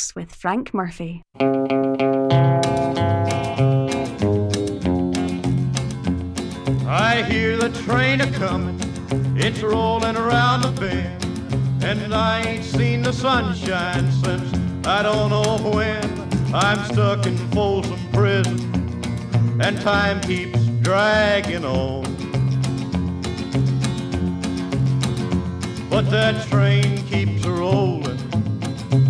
Wax with Frank Murphy. I hear the train a comin', it's rolling around the bend, and I ain't seen the sunshine since I don't know when. I'm stuck in Folsom Prison, and time keeps dragging on. But that train keeps rolling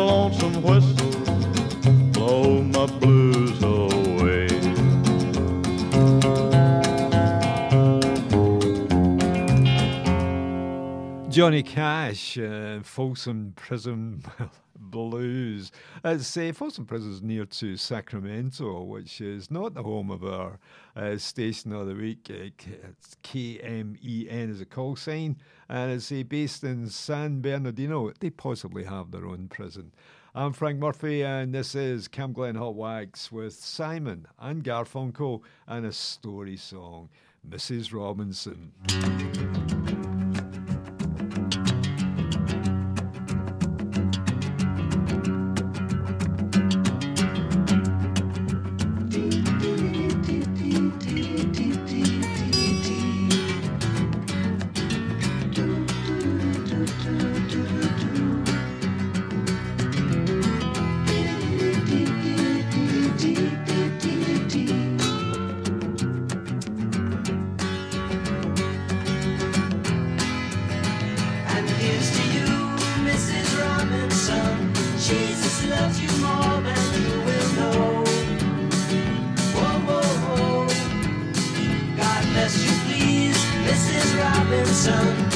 Lonesome whistle blow my blues away. Johnny Cash, uh, Folsom Prison Uh, Folsom Prison is near to Sacramento, which is not the home of our uh, station of the week. Uh, it's KMEN is a call sign, and it's uh, based in San Bernardino. They possibly have their own prison. I'm Frank Murphy, and this is Cam Glen Hot Wax with Simon and Garfunkel and a story song, Mrs. Robinson. Robinson.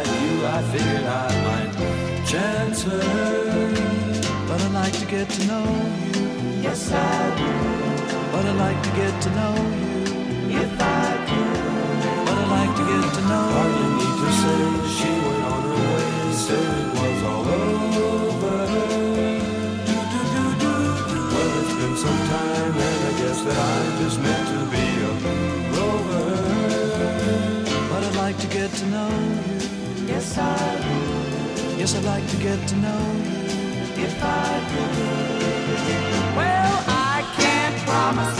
like you, I figured I might chance her. But I'd like to get to know you. Yes, I would. But I'd like to get to know you. If I could. But I'd like to get to know. Hardly need to say she went on her way, said it was all over. Do do do do. Well, it's been some time, and I guess that I just meant to be a rover. But I'd like to get to know you yes I would. Yes, I'd like to get to know you if I could. Well, I can't promise.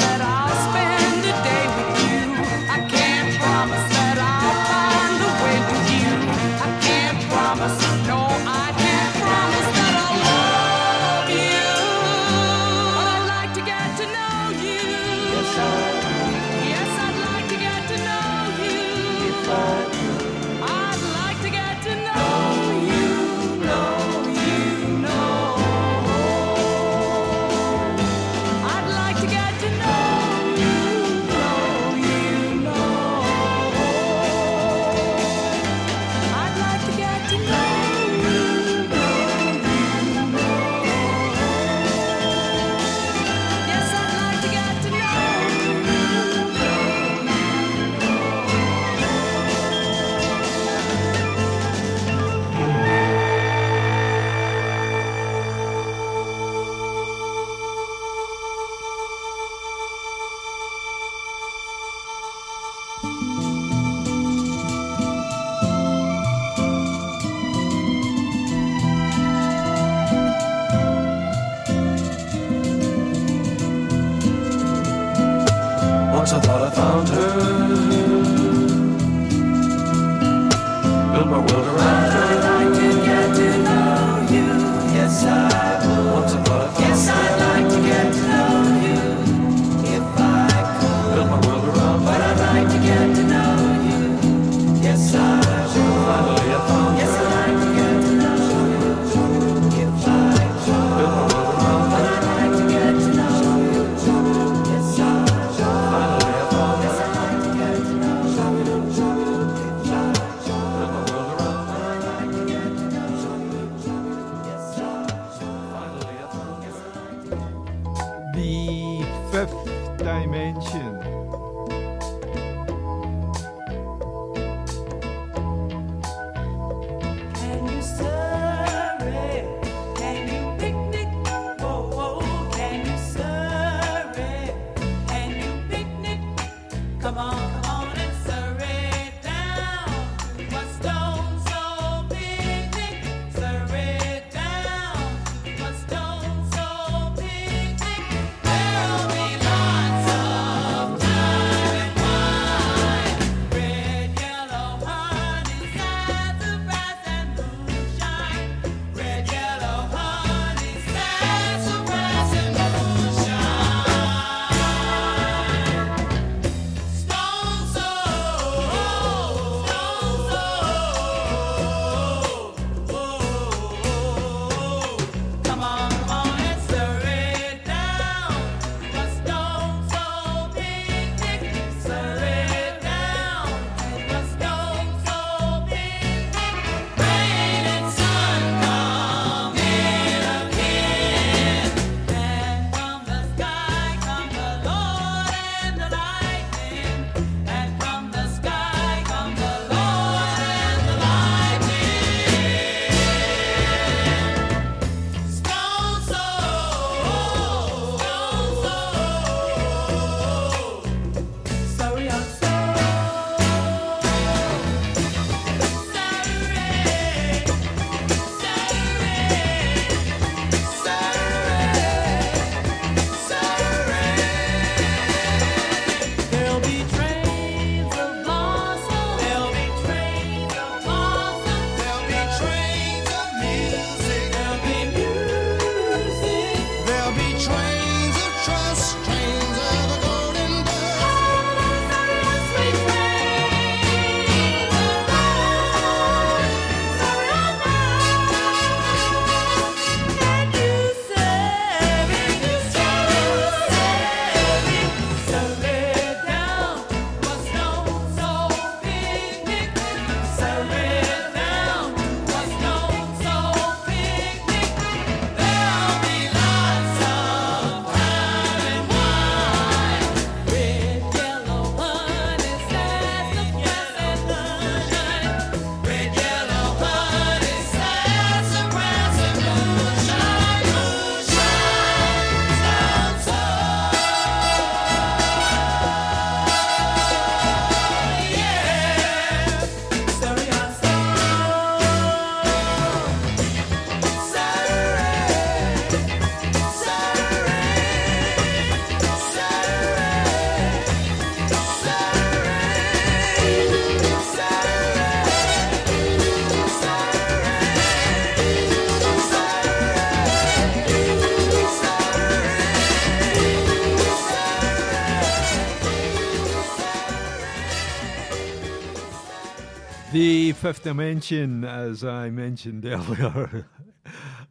Fifth dimension, as I mentioned earlier,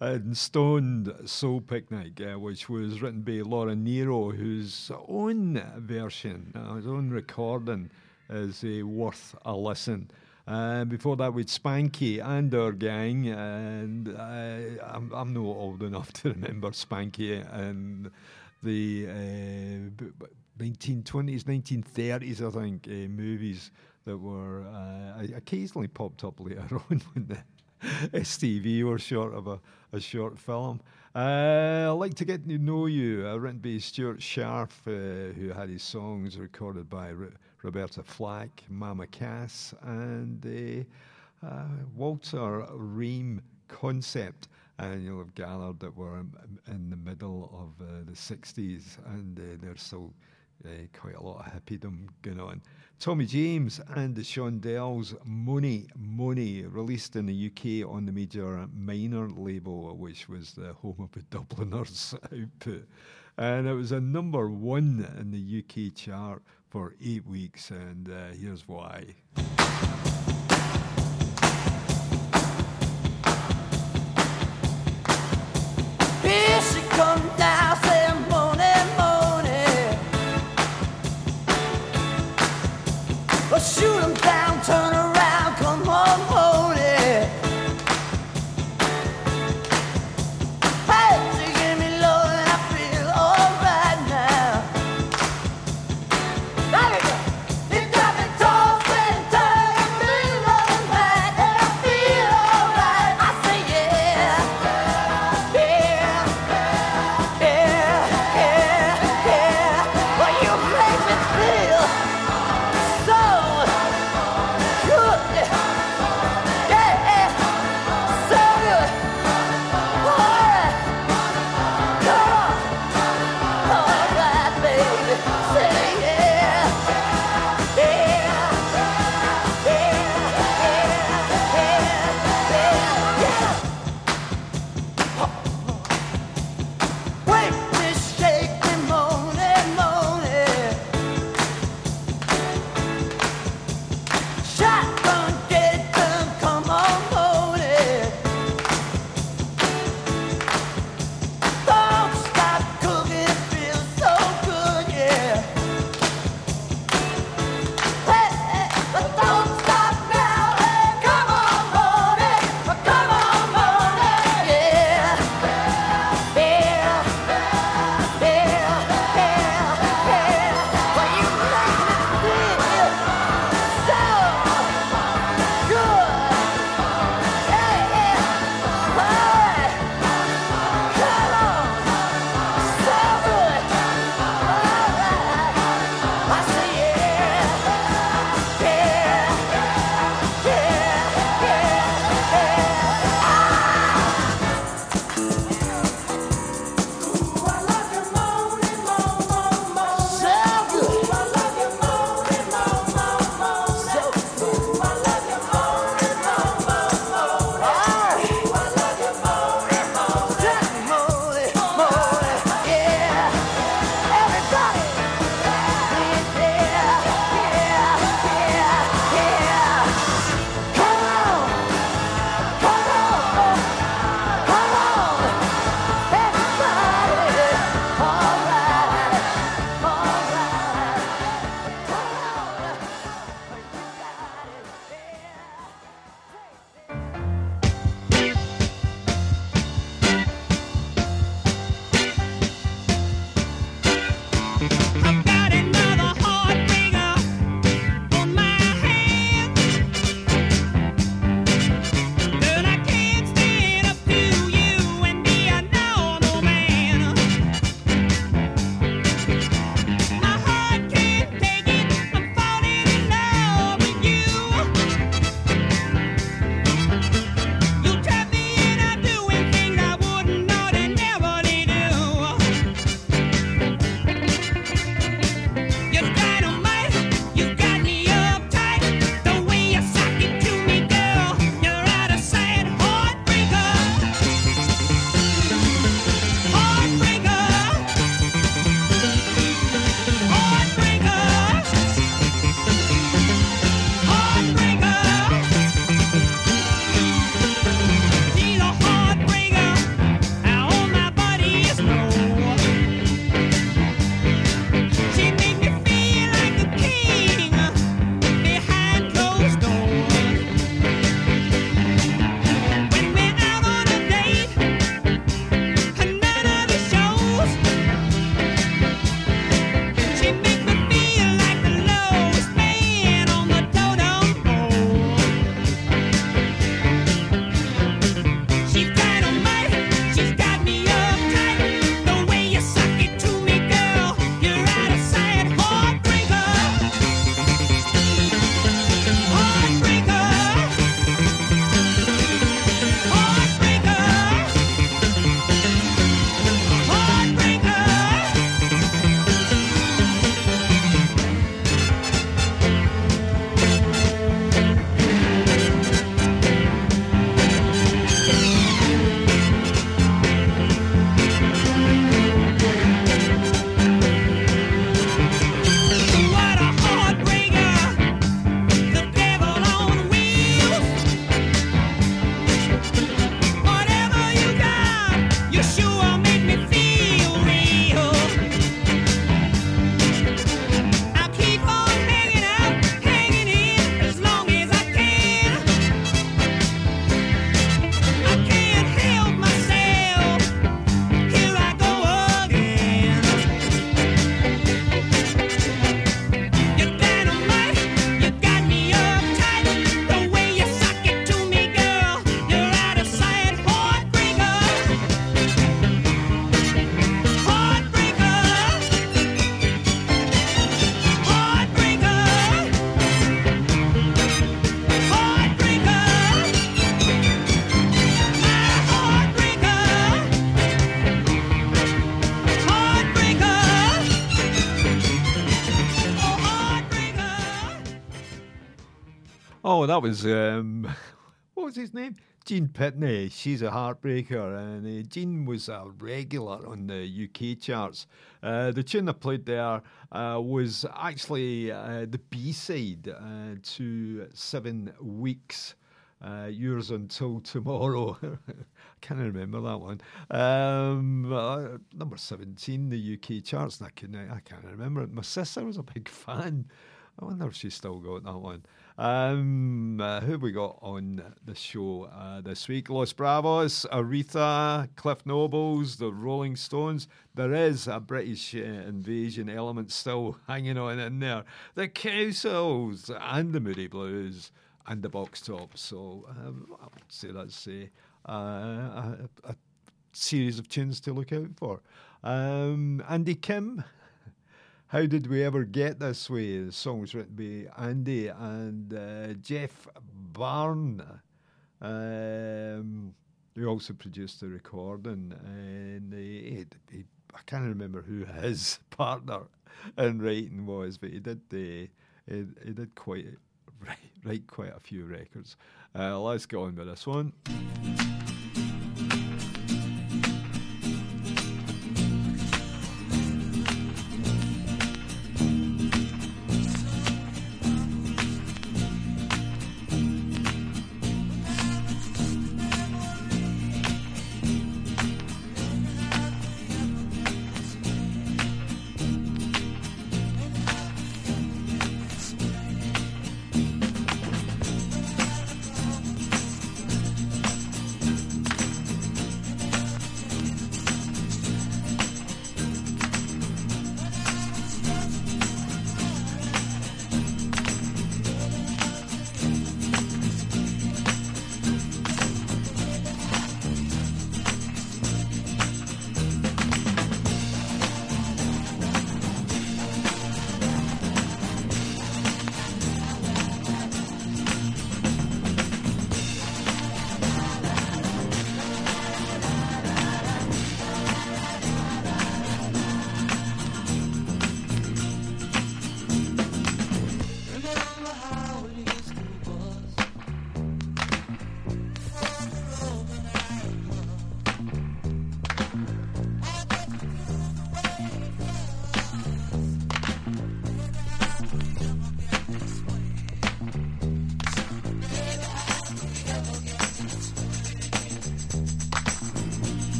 and Stoned Soul Picnic, uh, which was written by Laura Nyro, whose own version, uh, his own recording, is uh, worth a listen. Uh, before that, with Spanky and our gang, and uh, I'm, I'm not old enough to remember Spanky and the uh, b- b- 1920s, 1930s, I think, uh, movies that were uh, occasionally popped up later on when the STV were short of a, a short film. Uh, I'd like to get to know you, uh, written by Stuart Scharf, uh, who had his songs recorded by Ro- Roberta Flack, Mama Cass, and uh, uh, Walter Ream Concept. And you'll have gathered that we're in- the middle of uh, the 60s, and there's still quite a lot of hippiedom going on. Tommy James and the Shondells, Money, Money, released in the UK on the major minor label, which was the home of the Dubliners output. And it was a number one in the UK chart for eight weeks, and uh, here's why. Here she comes now, shoot 'em down, turn around, that was um, what was his name? Gene Pitney. She's a heartbreaker, and uh, Gene was a regular on the UK charts. Uh, the tune I played there uh, was actually uh, the B side uh, to Seven Weeks. Uh, yours until tomorrow. I can't remember that one. Um, uh, number seventeen, the UK charts. And I can I can't remember it. My sister was a big fan. I wonder if she's still got that one. Um, uh, who have we got on the show uh, this week? Los Bravos, Aretha, Cliff Nobles, the Rolling Stones. There is a British uh, invasion element still hanging on in there. The Cowsills and the Moody Blues and the Box Tops. So um, I would say that's a, uh, a, a series of tunes to look out for. Um, Andy Kim. How did we ever get this way? The song was written by Andy and uh, Jeff Barry, um, who also produced the recording. And he, he, I can't remember who his partner in writing was, but he did the he, he did quite write, write quite a few records. Uh, let's get on with this one.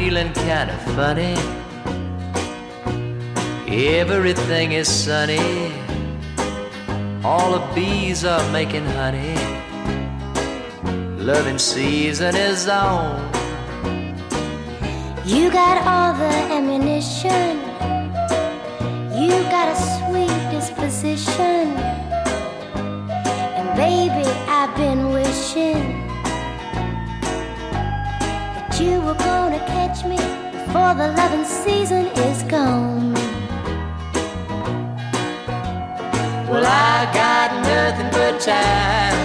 Feeling kind of funny. Everything is sunny. All the bees are making honey. Loving season is on. You got all the ammunition. You got a sweet disposition. Before the loving season is gone. Well, I got nothing but time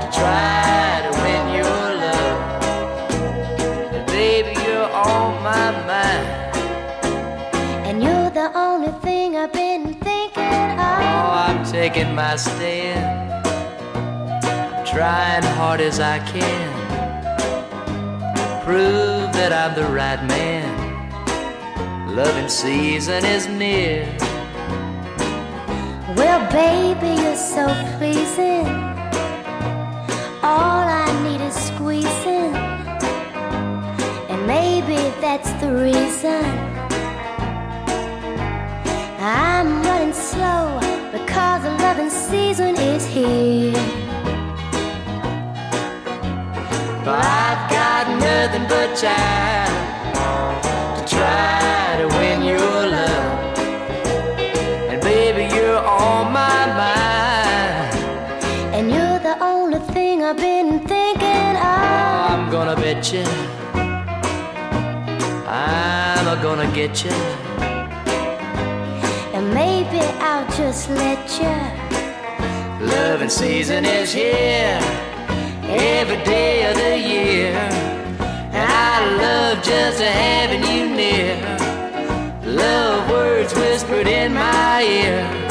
to try to win your love. Baby, you're on my mind. And you're the only thing I've been thinking of. Oh. I'm taking my stand. I'm trying hard as I can. Prove that I'm the right man. Loving season is near. Well, baby, you're so pleasing. All I need is squeezing. And maybe that's the reason I'm running slow because the loving season is here. Nothing but time to try to win your love. And baby, you're on my mind. And you're the only thing I've been thinking of. I'm gonna bet you. I'm gonna get you. And maybe I'll just let you. Loving season is here every day of the year. I love just having you near. Love words whispered in my ear.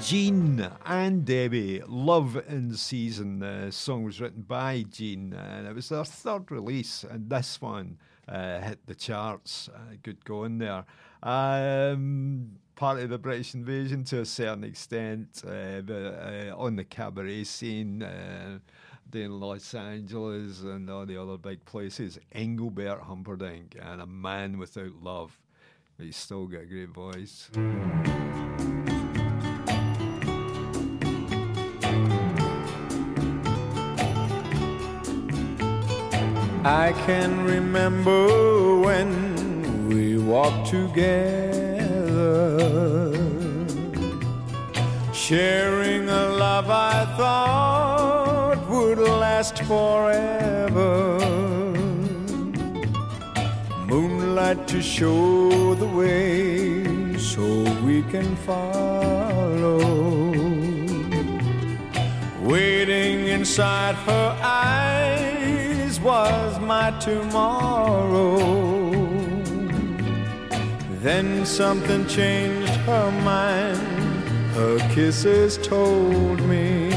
Gene and Debbie, Love in Season. The song was written by Gene, and it uh, was their third release, and this one uh, hit the charts. Uh, good going there. Um, part of the British invasion to a certain extent, uh, but, uh, on the cabaret scene. Uh, in Los Angeles and all the other big places, Engelbert Humperdinck and a man without love. He's still got a great voice. I can remember when we walked together, sharing a love I thought would last forever. Moonlight to show the way so we can follow. Waiting inside her eyes was my tomorrow. Then something changed her mind. Her kisses told me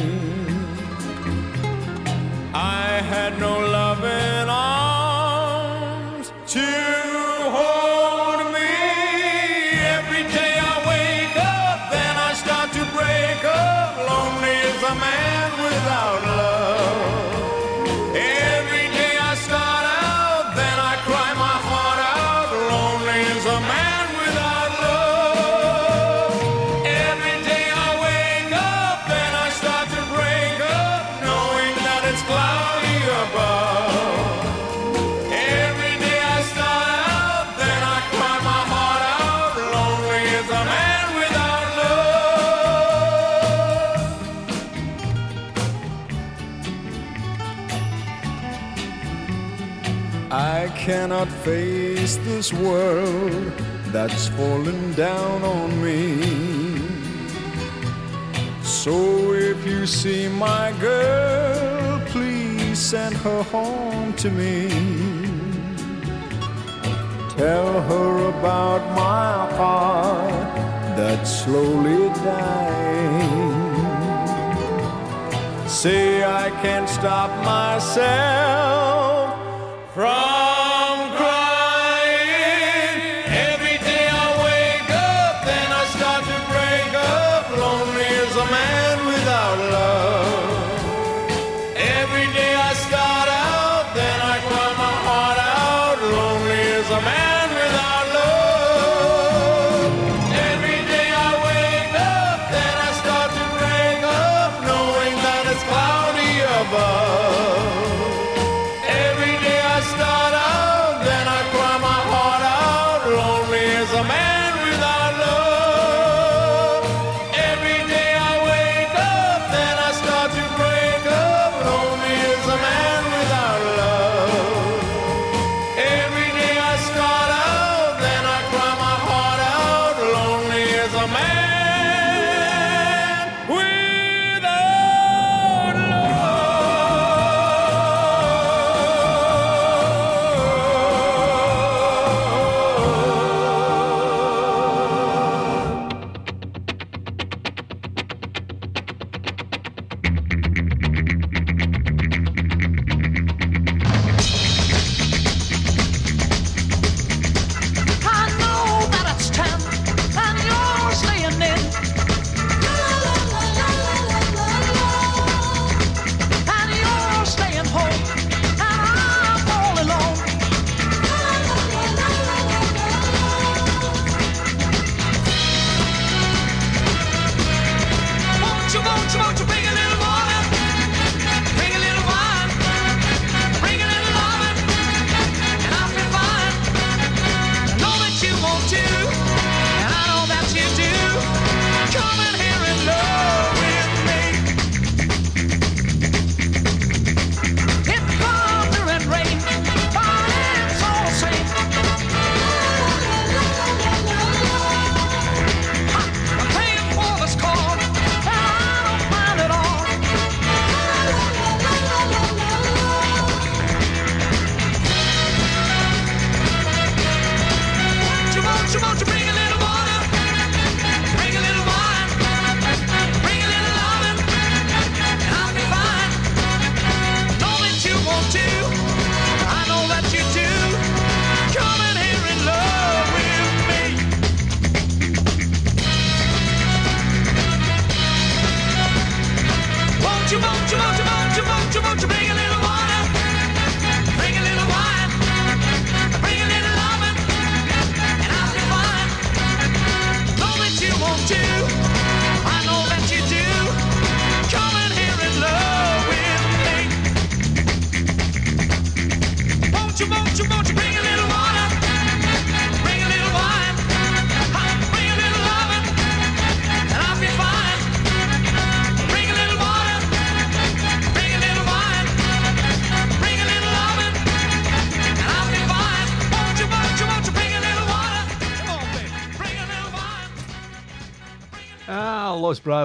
cannot face this world that's fallen down on me. So if you see my girl, please send her home to me. Tell her about my heart that's slowly dying. Say I can't stop myself from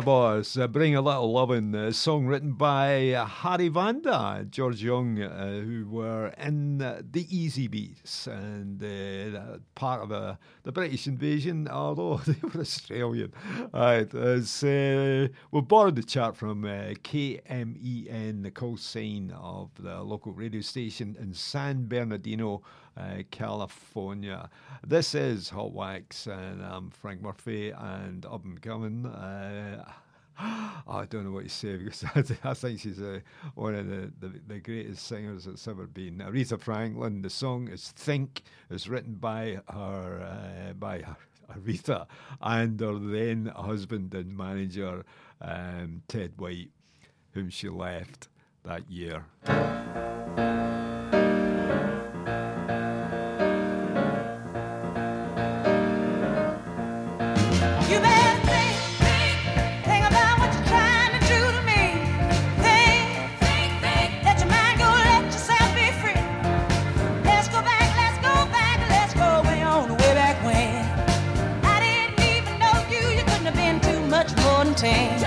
Los uh, Bring a Little Lovin', a song written by uh, Harry Vanda, George Young, uh, who were in uh, the Easybeats and uh, part of uh, the British invasion, although they were Australian. Right, uh, we borrowed the chart from KMEN, the call sign of the local radio station in San Bernardino, California. This is Hot Wax, and I'm Frank Murphy, and up and coming. Uh, I don't know what to say because I think she's uh, one of the, the, the greatest singers that's ever been. Aretha Franklin. The song is "Think." It's written by her uh, by her, Aretha and her then husband and manager um, Ted White, whom she left that year. More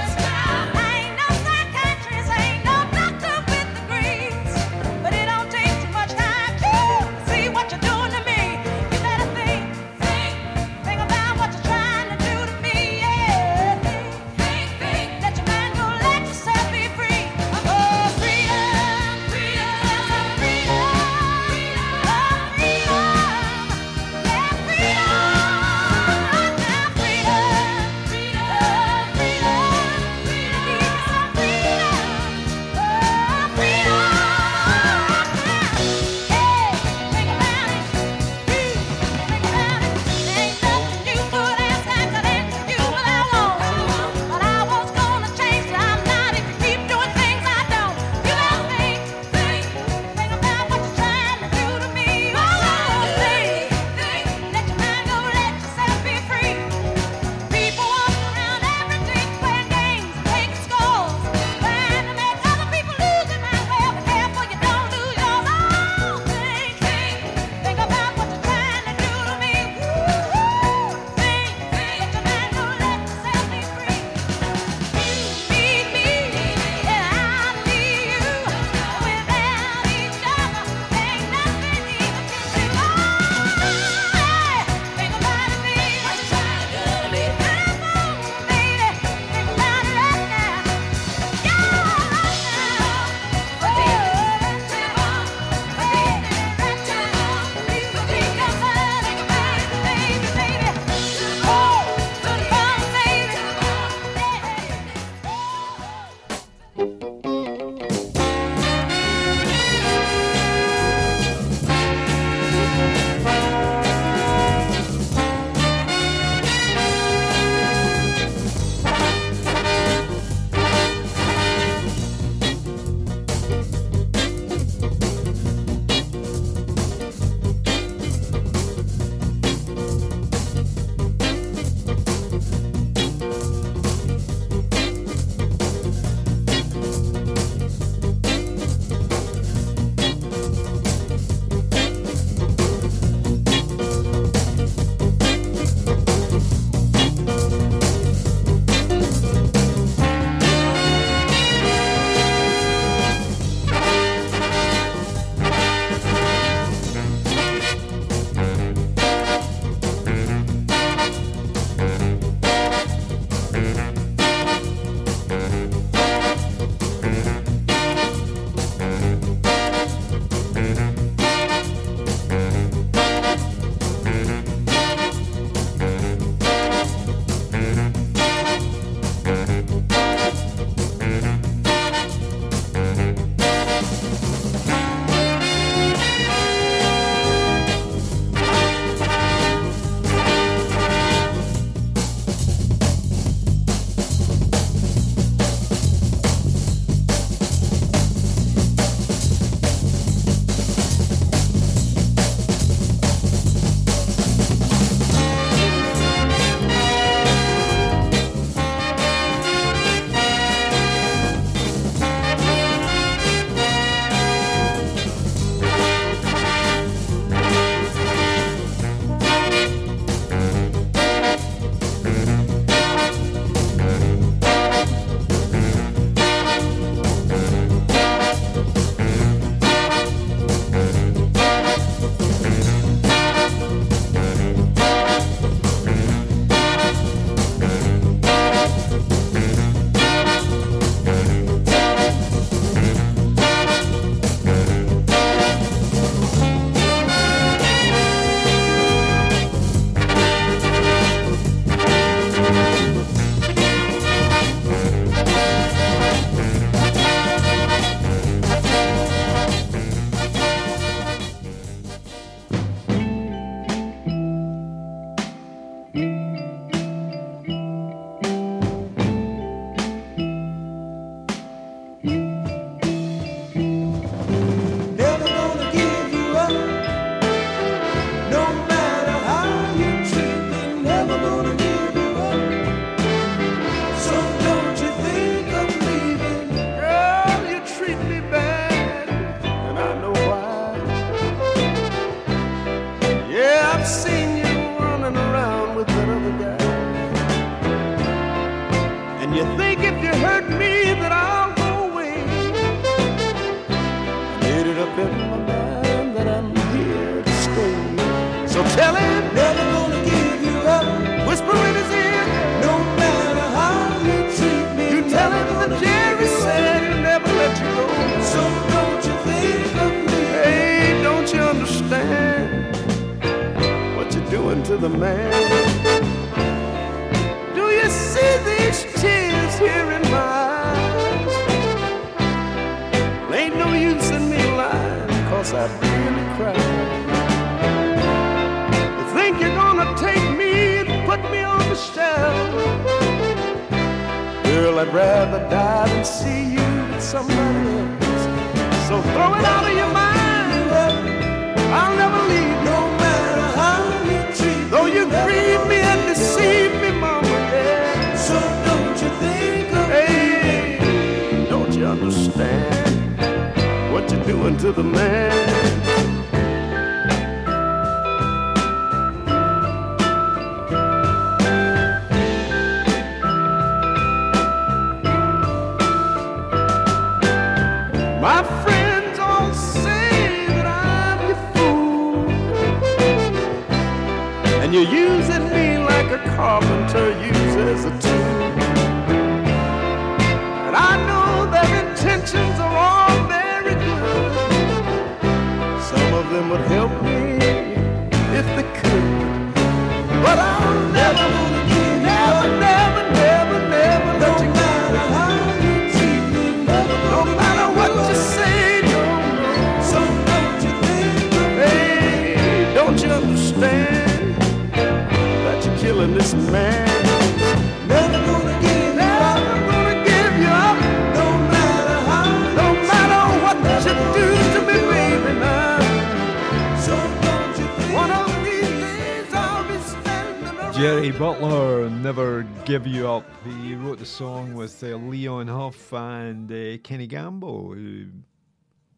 Butler, Never Give You Up. He wrote the song with uh, Leon Huff and uh, Kenny Gamble, who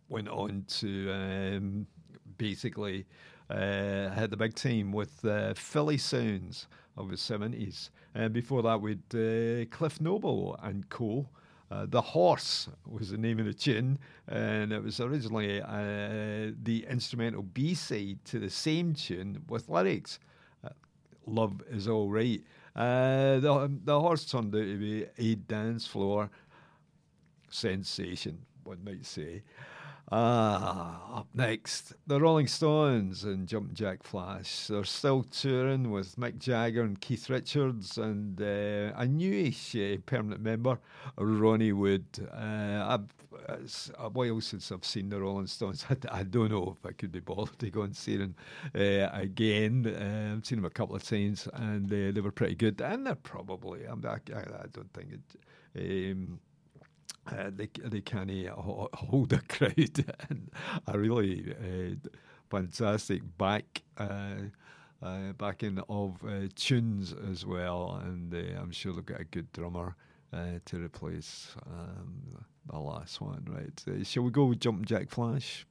went on to um, basically uh, had the big team with uh, Philly Sounds of the 70s. And before that, with uh, Cliff Noble and Co. Uh, the Horse was the name of the tune, and it was originally the instrumental B side to the same tune with lyrics. Love is all right. Uh, the, the horse turned out to be a dance floor sensation, one might say. Ah, up next, the Rolling Stones and Jump Jack Flash. They're still touring with Mick Jagger and Keith Richards and uh, a newish uh, permanent member, Ronnie Wood. Uh, I've, it's a while since I've seen the Rolling Stones. I, I don't know if I could be bothered to go and see them uh, again. Uh, I've seen them a couple of times and uh, they were pretty good. And they're probably, I'm, I, I don't think it. Um, uh, they they can't uh, hold a crowd. and a really uh, fantastic back uh, uh, backing of tunes as well, and I'm sure they've got a good drummer to replace um, the last one. Right? Shall we go with Jumpin' Jack Flash?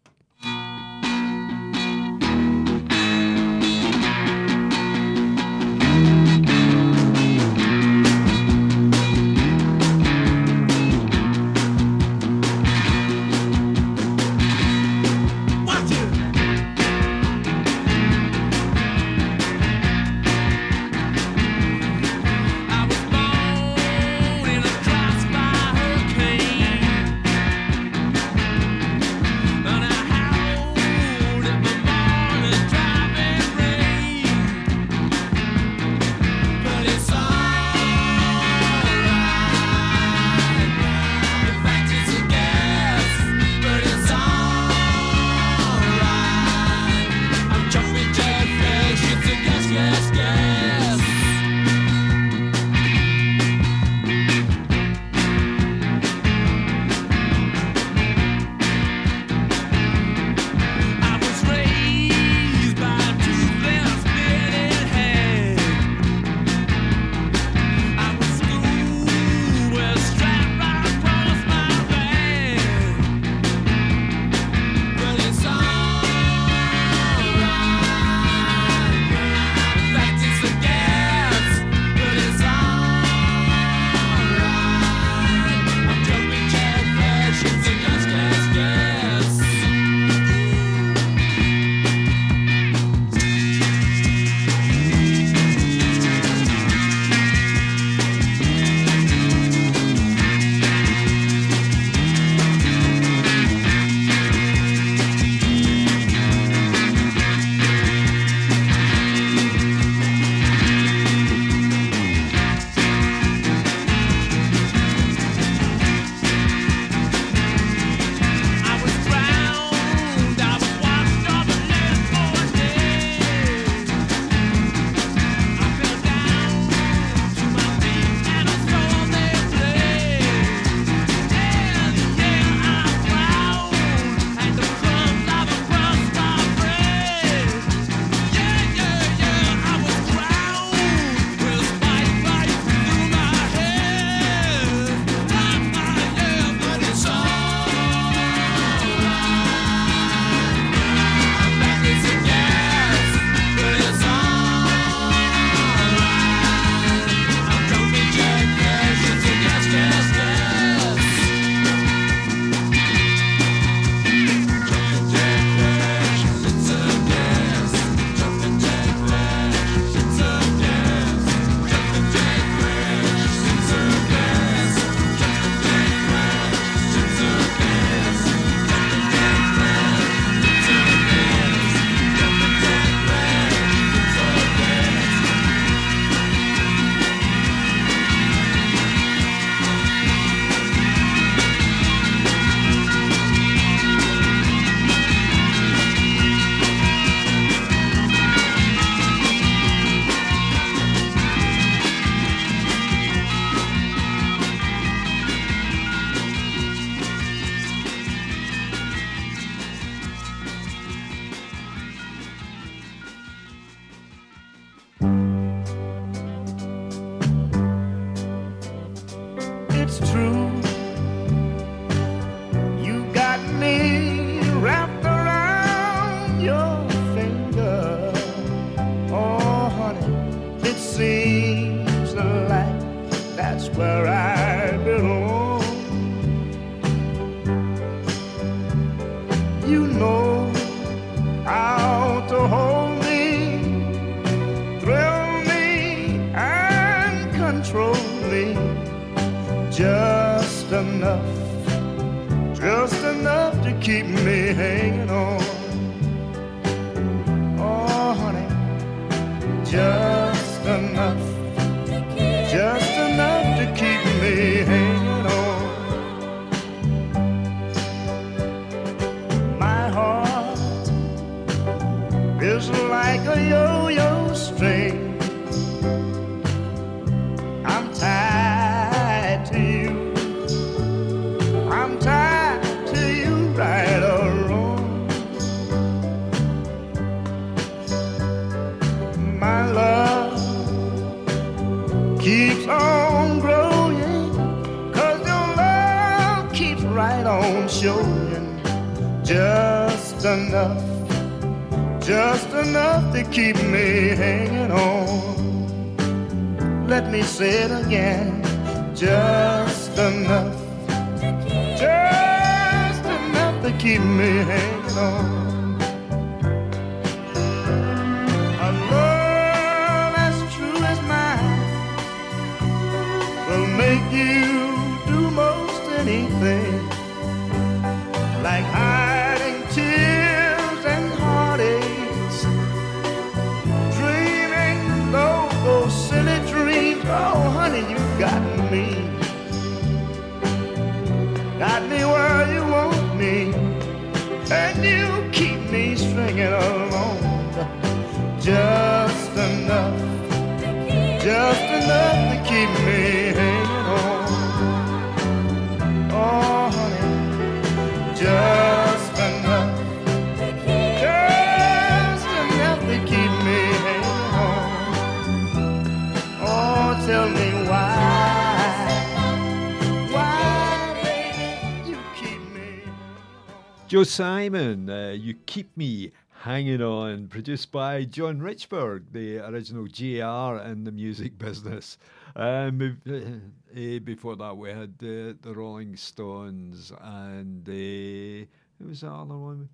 Joe Simon, uh, You Keep Me Hanging On, produced by John Richbourg, the original GR in the music business. Um, be- eh, before that, we had uh, the Rolling Stones and uh, who was that other one?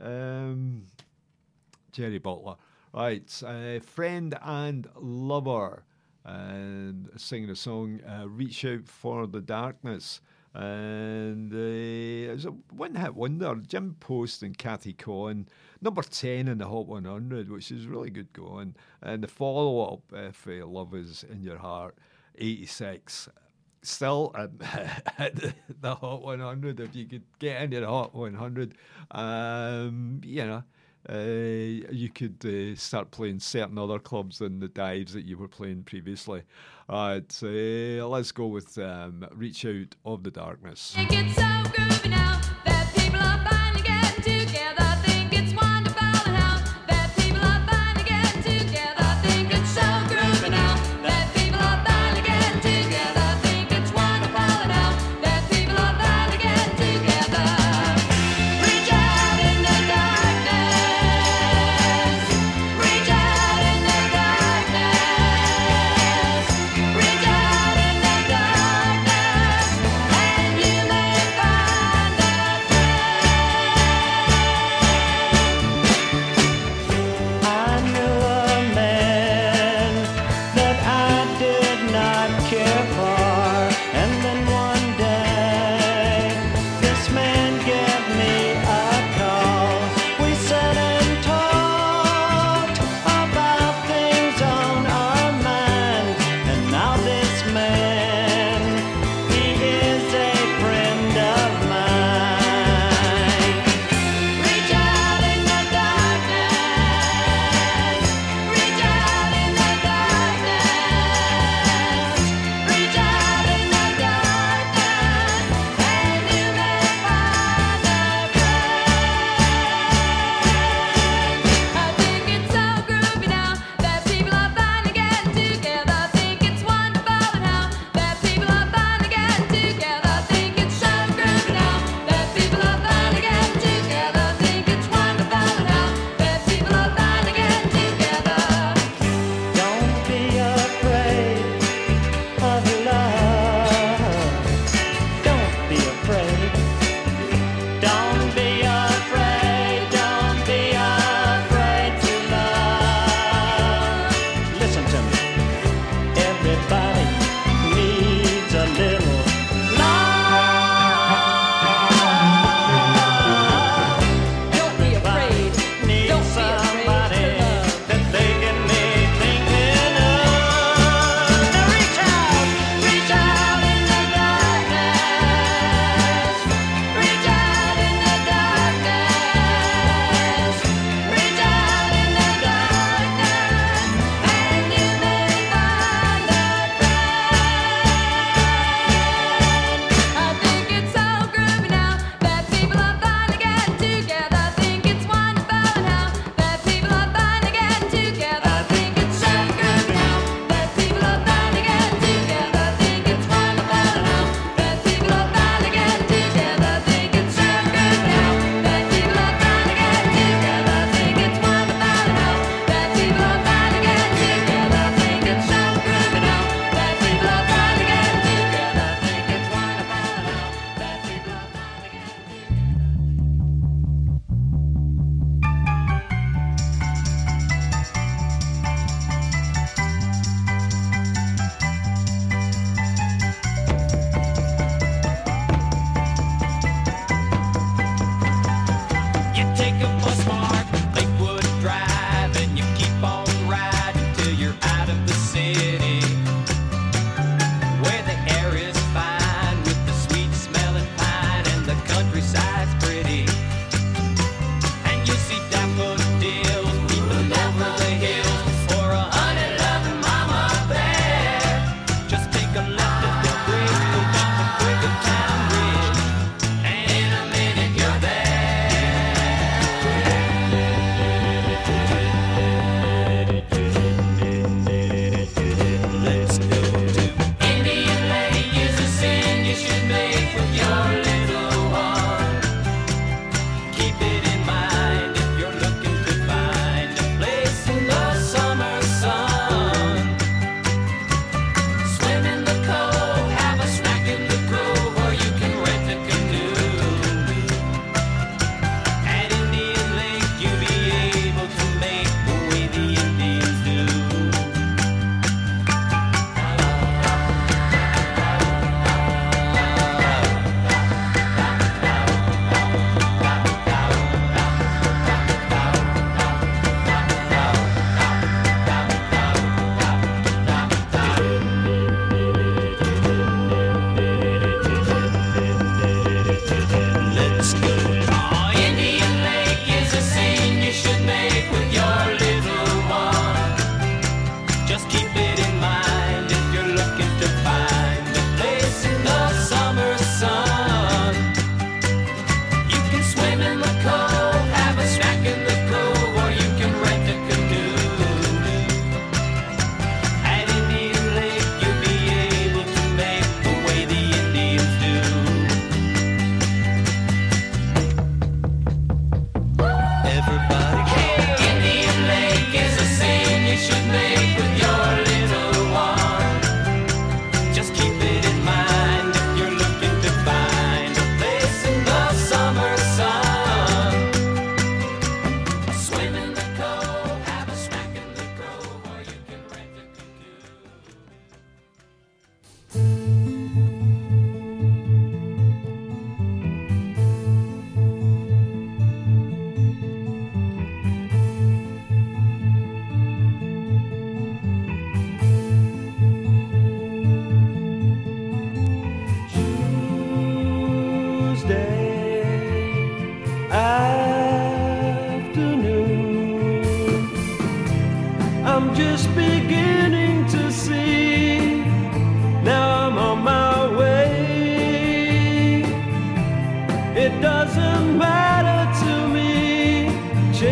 Um, Jerry Butler. Right, uh, Friend and Lover, and singing a song, uh, Reach Out for the Darkness. And uh, it was a one hit wonder. Jim Post and Cathy Cohen, number 10 in the Hot 100, which is really good going. And the follow up, If uh, Love Is in Your Heart, 86. Still at, the Hot 100, if you could get into the Hot 100, um, you know, uh, you could uh, start playing certain other clubs than the dives that you were playing previously. Right, uh, let's go with um, Reach Out of the Darkness.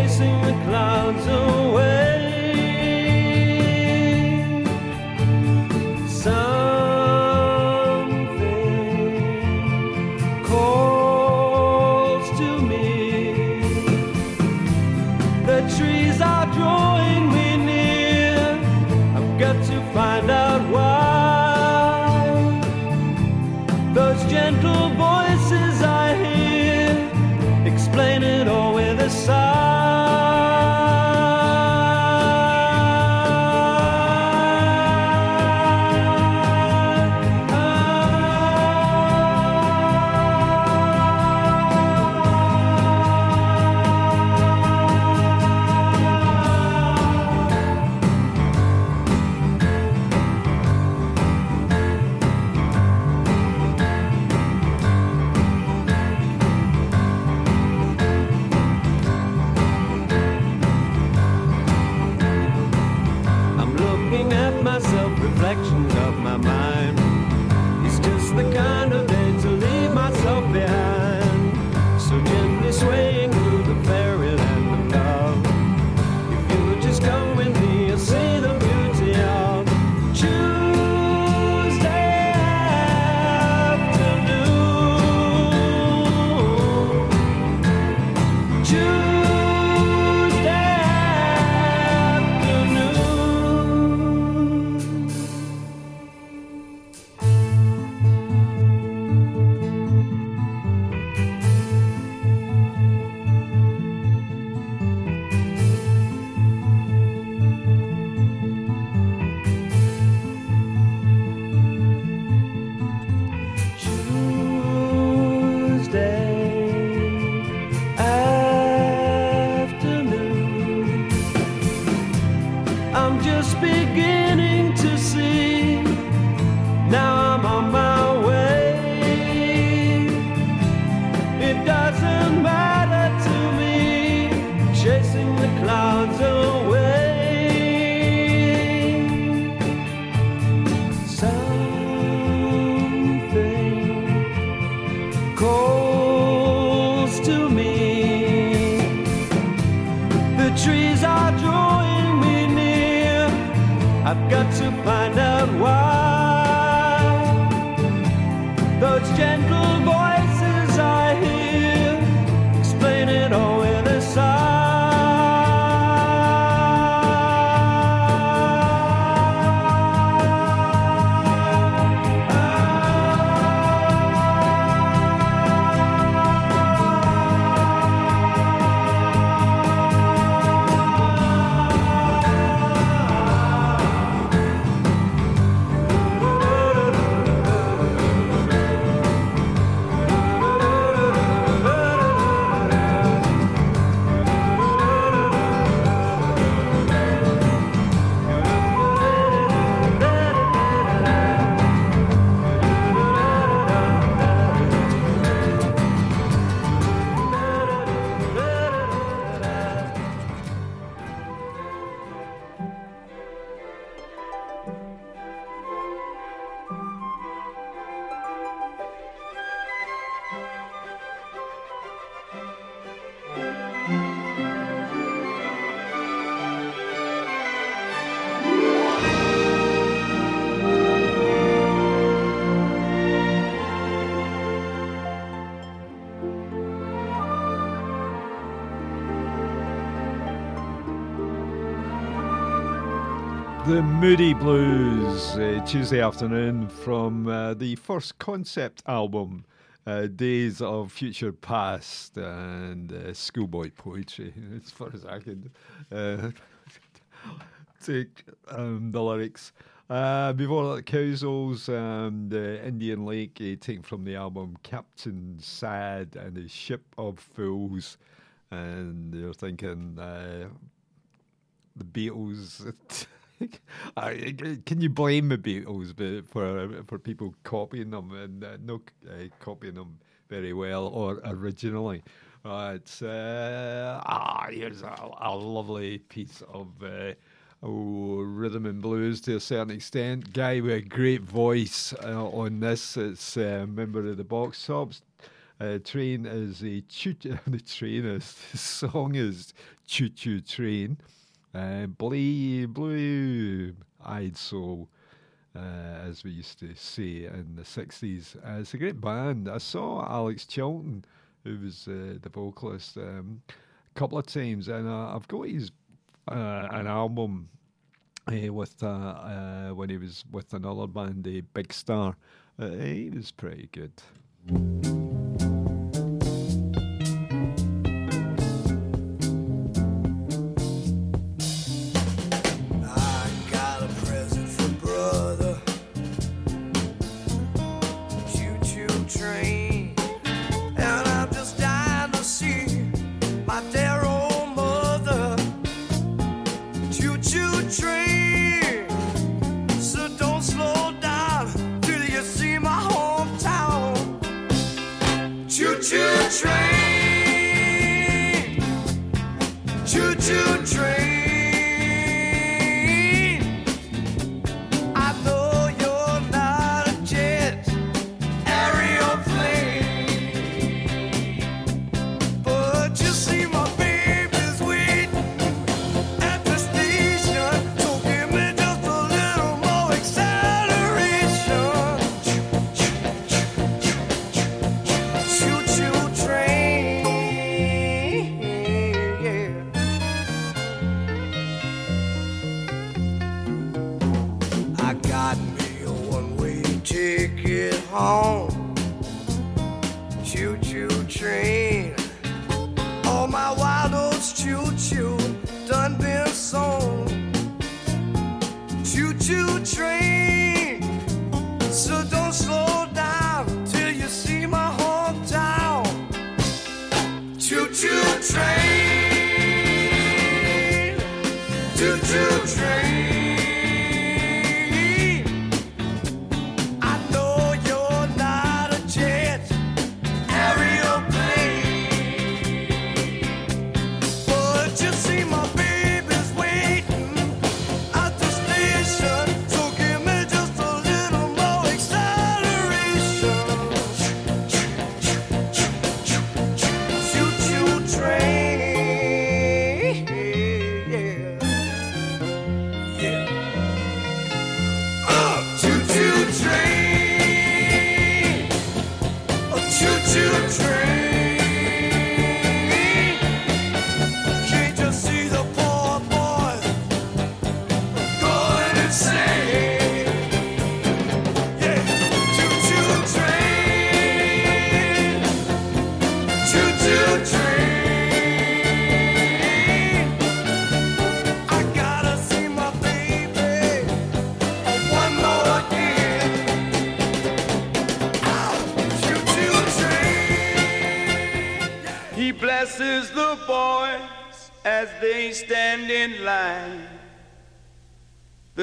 Chasing the clouds Moody Blues, uh, Tuesday afternoon from uh, the first concept album, uh, Days of Future Past, and uh, Schoolboy Poetry, as far as I can uh, take um, the lyrics. Uh, before that, Cowsills and Indian Lake, taken from the album Captain Sad and his Ship of Fools. And you're thinking, the Beatles. Can you blame the Beatles for for people copying them and uh, no uh, copying them very well or originally? It's uh, ah, here's a, a lovely piece of uh, oh, rhythm and blues to a certain extent. Guy with a great voice uh, on this. It's a member of the Box Tops. Uh, train is a choo the train is the song is choo choo train. Uh, blue, blue eyed soul, uh, as we used to say in the 60s. Uh, it's a great band. I saw Alex Chilton, who was uh, the vocalist, um, a couple of times, and uh, I've got his uh, an album with uh, when he was with another band, the Big Star. He was pretty good.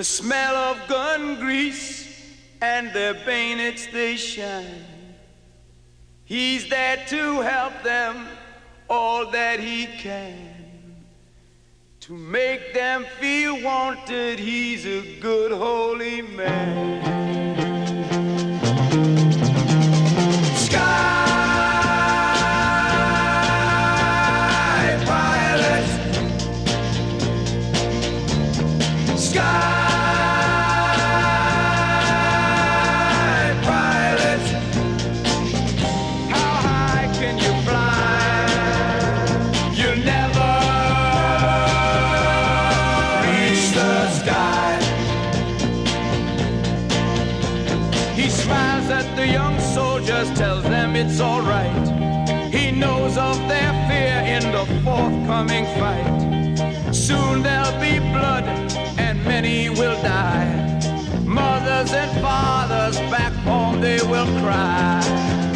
The smell of gun grease and their bayonets they shine. He's there to help them all that he can. To make them feel wanted, he's a good holy man. Mothers and fathers back home they will cry.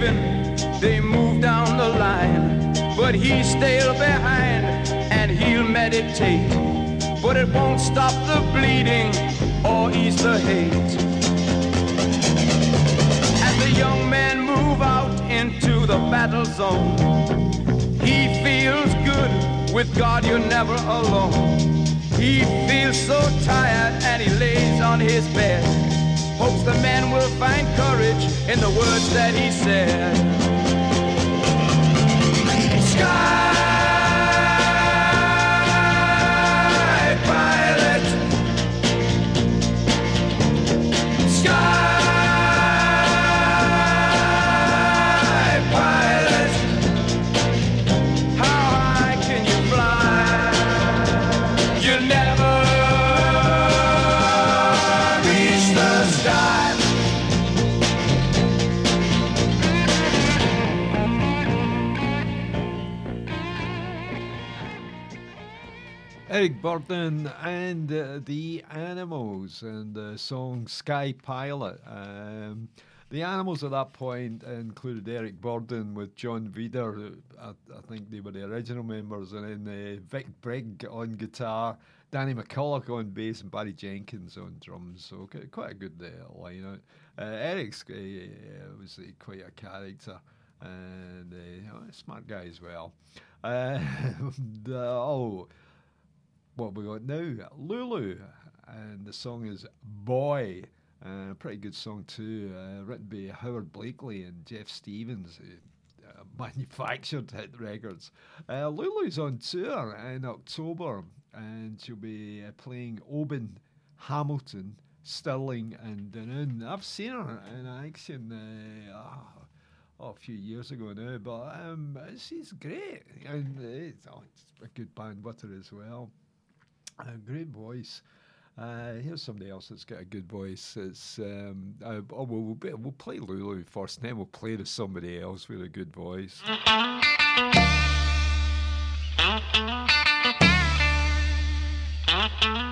They move down the line. But he's still behind and he'll meditate. But it won't stop the bleeding or ease the hate. As the young men move out into the battle zone, he feels good. With God, you're never alone. He feels so tired and he lays on his bed. The man will find courage in the words that he said. Sky Eric Burdon and uh, the Animals and the song Sky Pilot. Um, the Animals at that point included Eric Burdon with John who I, I think they were the original members, and then uh, Vic Brigg on guitar, Danny McCulloch on bass, and Barry Jenkins on drums. So qu- quite a good uh, lineup. Uh, Eric's was uh, quite a character and uh, a smart guy as well. Uh, oh, what we got now? Lulu, and the song is Boy. Uh, pretty good song too, uh, written by Howard Blaikley and Jeff Stevens, who uh, manufactured hit records. Uh, Lulu's on tour in October, and she'll be uh, playing Oban, Hamilton, Stirling, and Dunoon. I've seen her in action. Ah, oh, a few years ago now, but um, she's great, and it's, oh, it's a good band with her as well. A great voice. Uh, here's somebody else that's got a good voice. It's um, uh, oh, well, we'll, be, we'll play Lulu first, and then we'll play to somebody else with a good voice.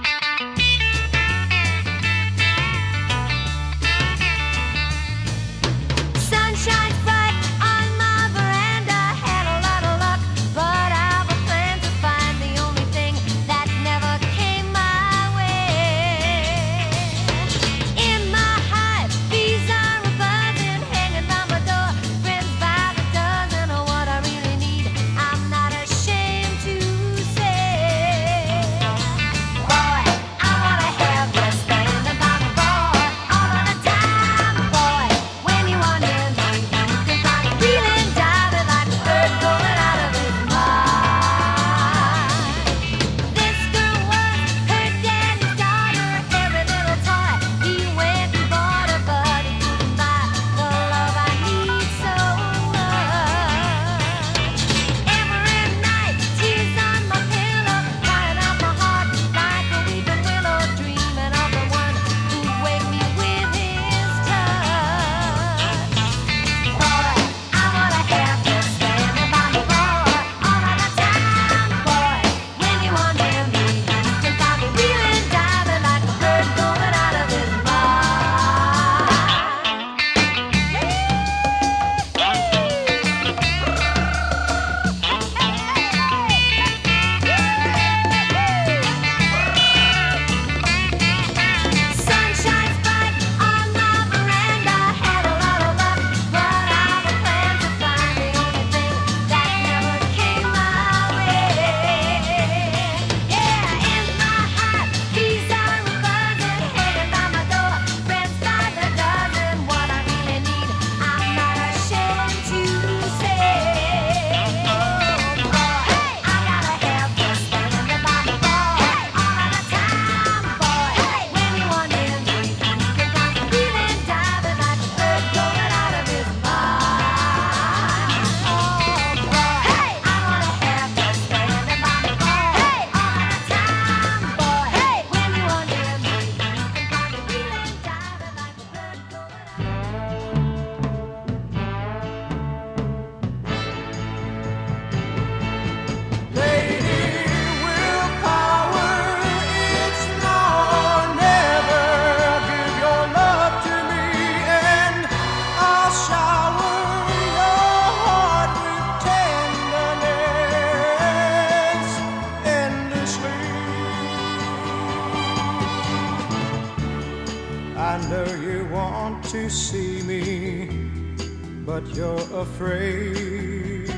but you're afraid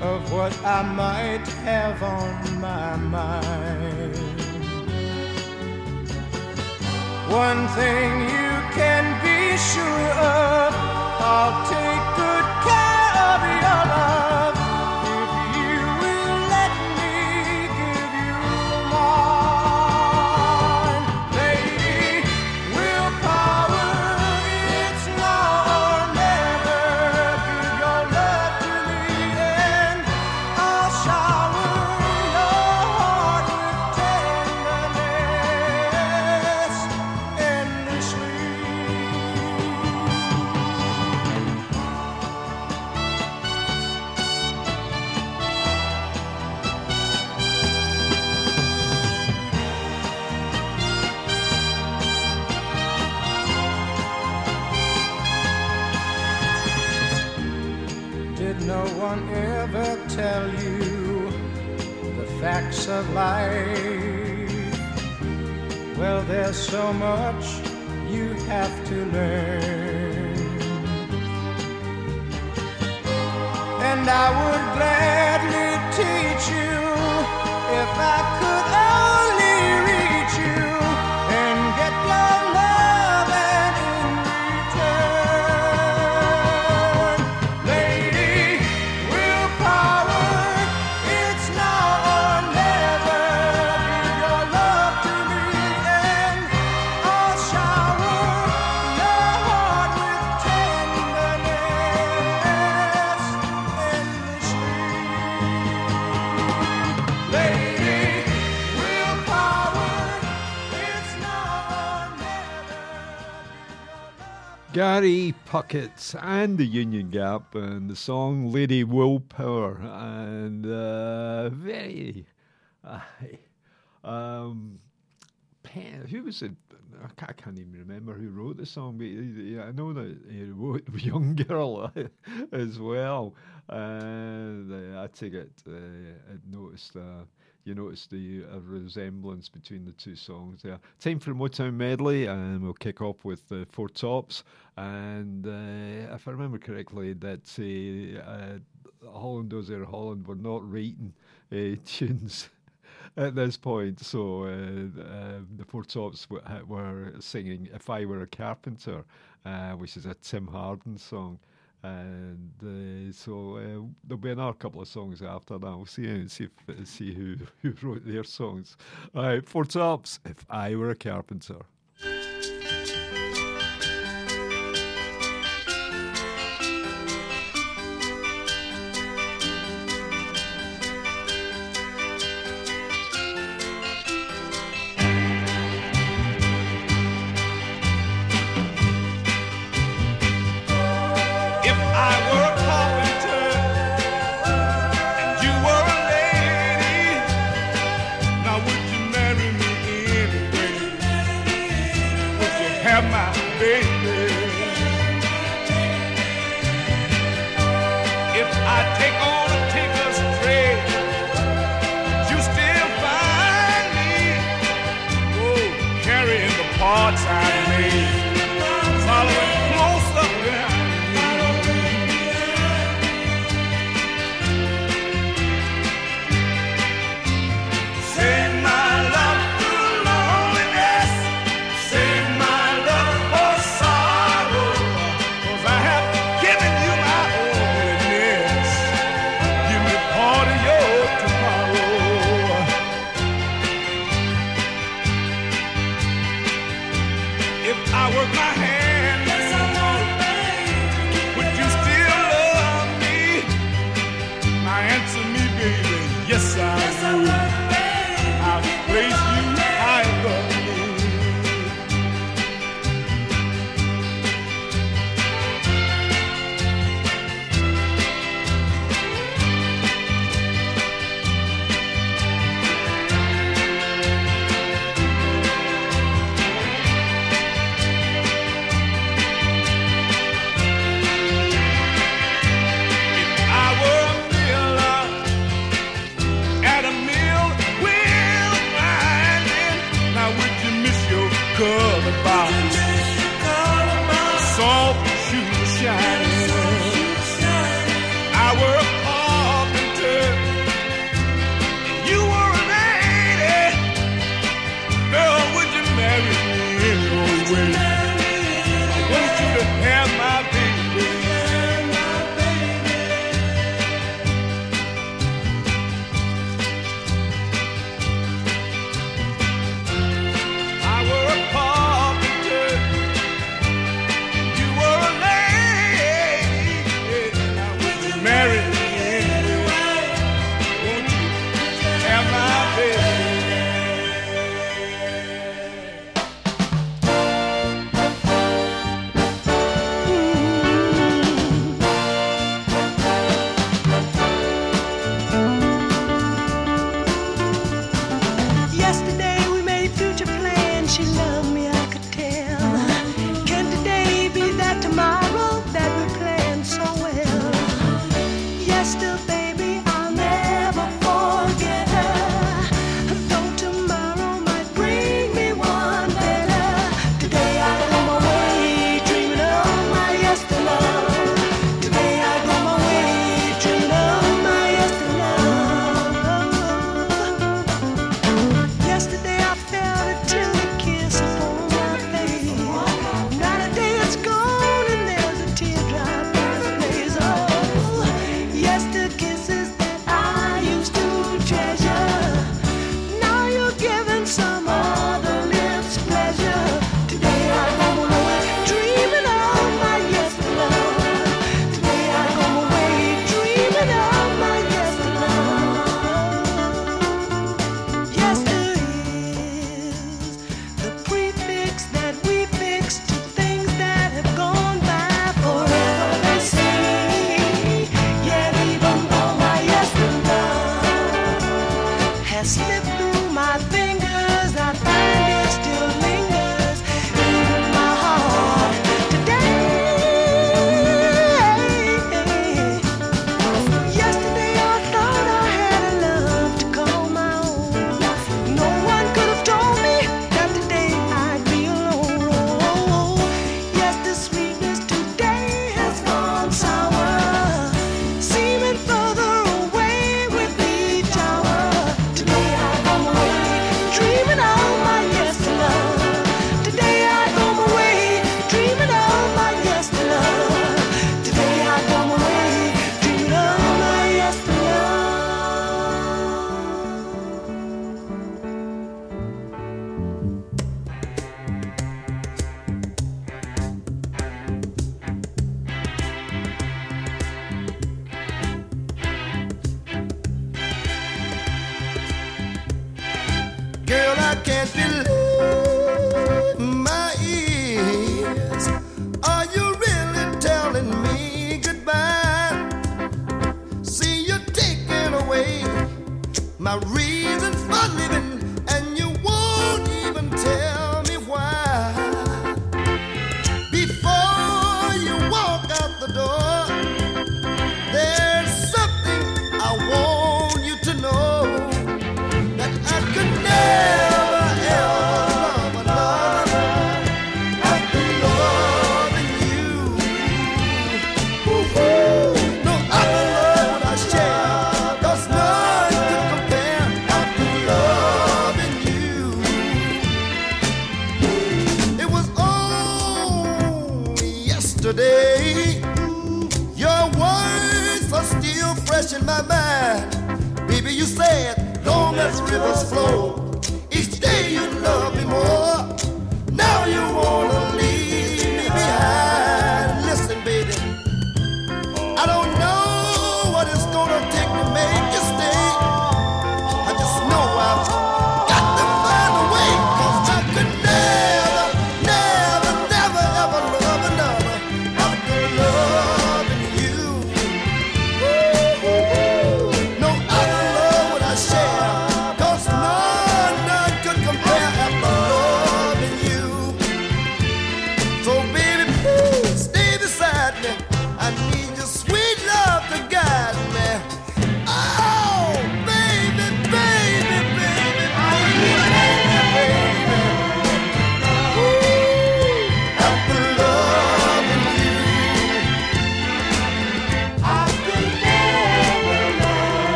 of what I might have on my mind. One thing you can be sure of, I'll take Puckett and the Union Gap and the song Lady Willpower and uh, very uh, um, Pen, who was it? I ca- I can't even remember who wrote the song, but I know that he wrote Young Girl as well. And uh, I take it, uh, I noticed. You noticed the uh, resemblance between the two songs there. Time for Motown medley, and we'll kick off with uh, Four Tops. And uh, if I remember correctly, that uh, uh, Holland Air Holland were not writing uh, tunes at this point. So uh, uh, the Four Tops w- were singing "If I Were a Carpenter," uh, which is a Tim Hardin song. And uh, so uh, there'll be another couple of songs after that. We'll see see if, see who who wrote their songs. All right, Four Tops. If I were a carpenter.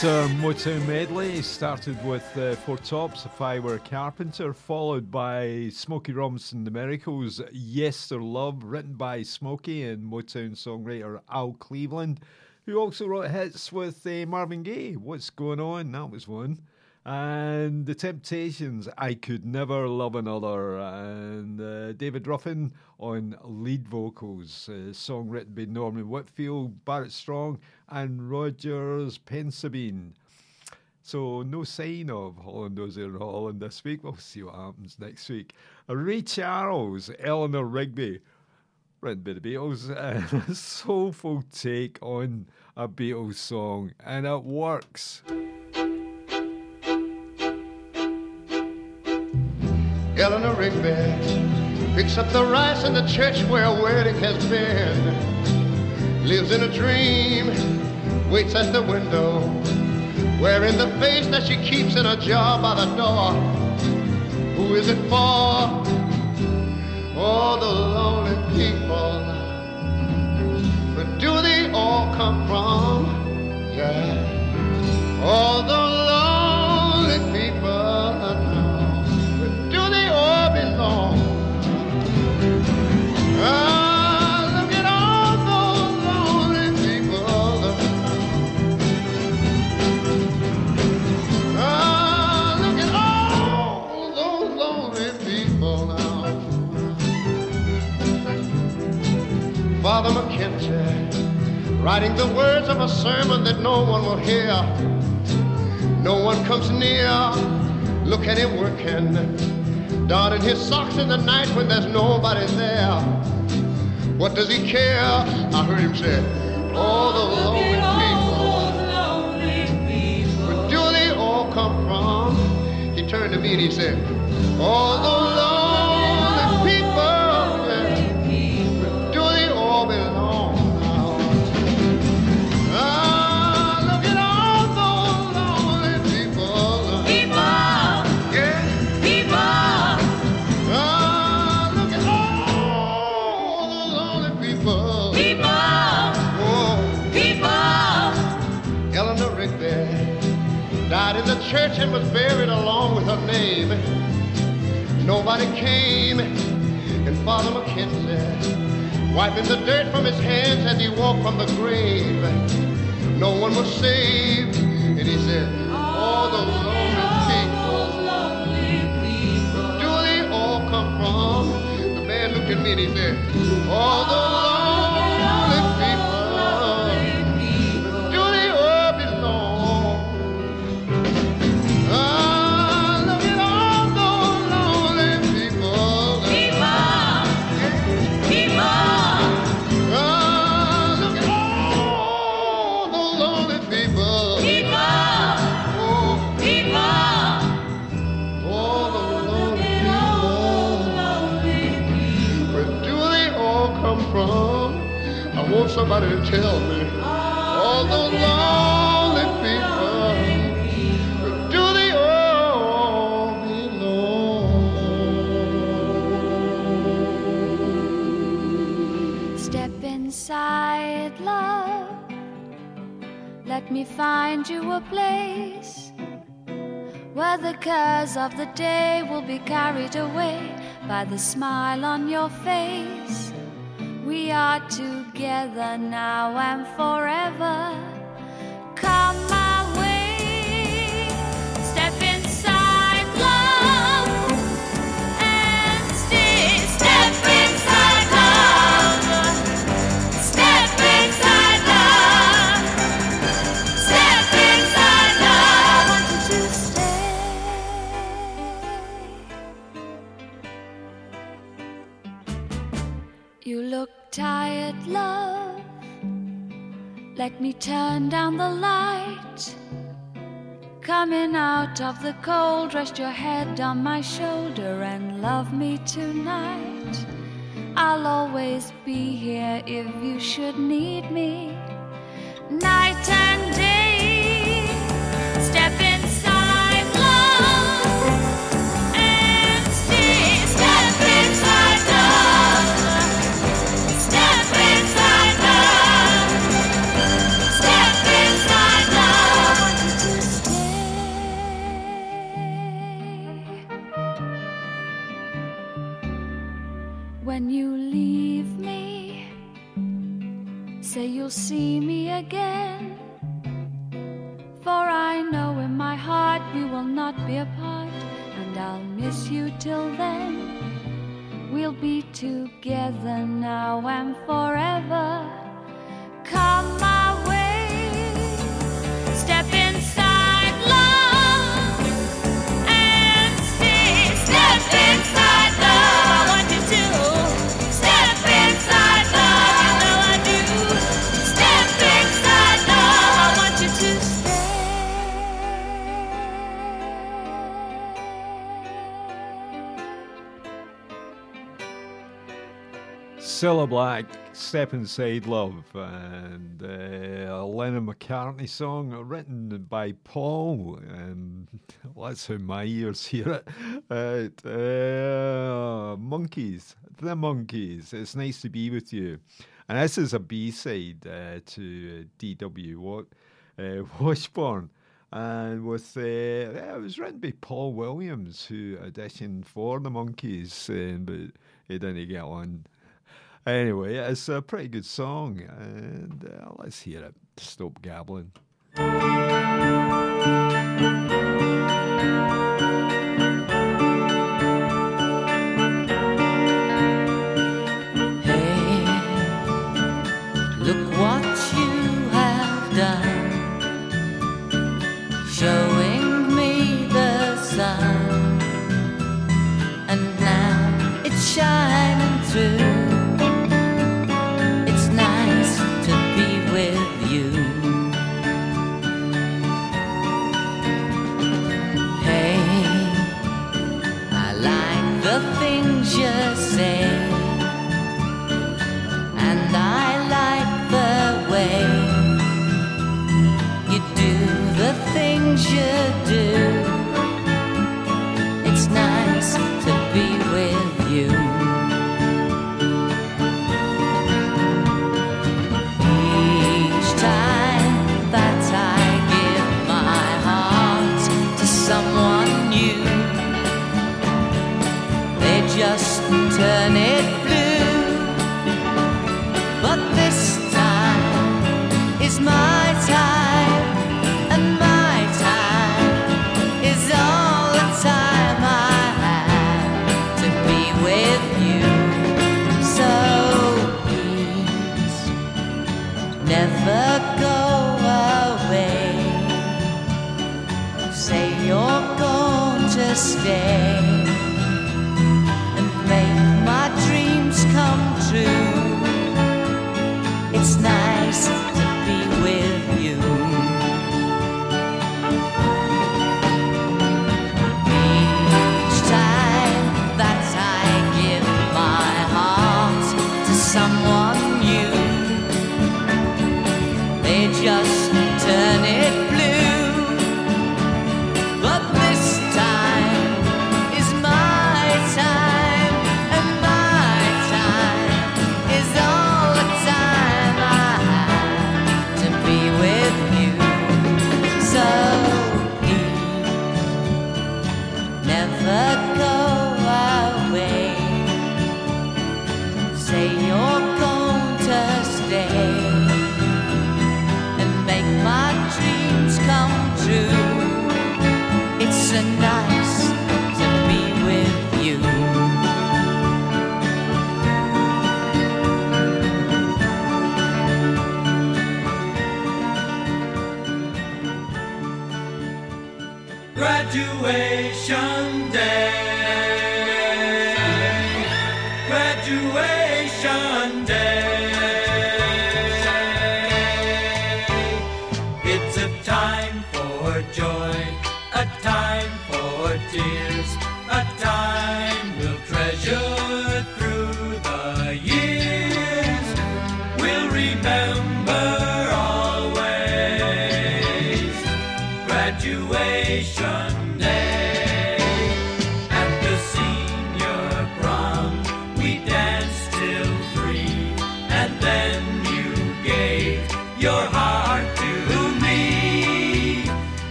Sir Motown medley started with uh, Four Tops, If I Were a Carpenter, followed by Smokey Robinson The Miracles, Yester Love, written by Smokey and Motown songwriter Al Cleveland, who also wrote hits with uh, Marvin Gaye, What's Going On, that was one, and The Temptations, I Could Never Love Another, and uh, David Ruffin on lead vocals, a song written by Norman Whitfield, Barrett Strong, and Rogers Penzabene. So no sign of Hollanders in Holland this week. We'll see what happens next week. Ray Charles, Eleanor Rigby, written by the Beatles, a soulful take on a Beatles song, and it works. Eleanor Rigby picks up the rice in the church where a wedding has been. Lives in a dream waits at the window, wearing the face that she keeps in a jar by the door. Who is it for? All the lonely people. But do they all come from? Yeah, all the lonely. Father McKenzie, writing the words of a sermon that no one will hear. No one comes near. Look at him working, darning his socks in the night when there's nobody there. What does he care? I heard him say, All the lonely people. Where do they all come from? He turned to me and he said, All the lonely was buried along with her name. Nobody came, and Father McKenzie wiping the dirt from his hands as he walked from the grave. No one was saved, and he said, "All the lonely people, do they all come from?" The man looked at me and he said, "All the lonely people." Somebody tell me. All those lonely people. Do they all belong? Step inside, love. Let me find you a place where the cares of the day will be carried away by the smile on your face. We are together now and forever. Tired, love. Let me turn down the light. Coming out of the cold, rest your head on my shoulder and love me tonight. I'll always be here if you should need me. Night and you'll see me again. For I know in my heart we will not be apart, and I'll miss you till then. We'll be together now and forever. Come my Cilla Black, Step Inside Love, and uh, a Lennon McCartney song written by Paul. Um, that's how my ears hear it. Uh, Monkees, the Monkees. It's nice to be with you. And this is a B side uh, to DW Wa- uh, Washburn. And with uh, yeah, it was written by Paul Williams, who auditioned for the Monkees, um, but he didn't get one. Anyway, it's a pretty good song, and uh, let's hear it. Stop gabbling.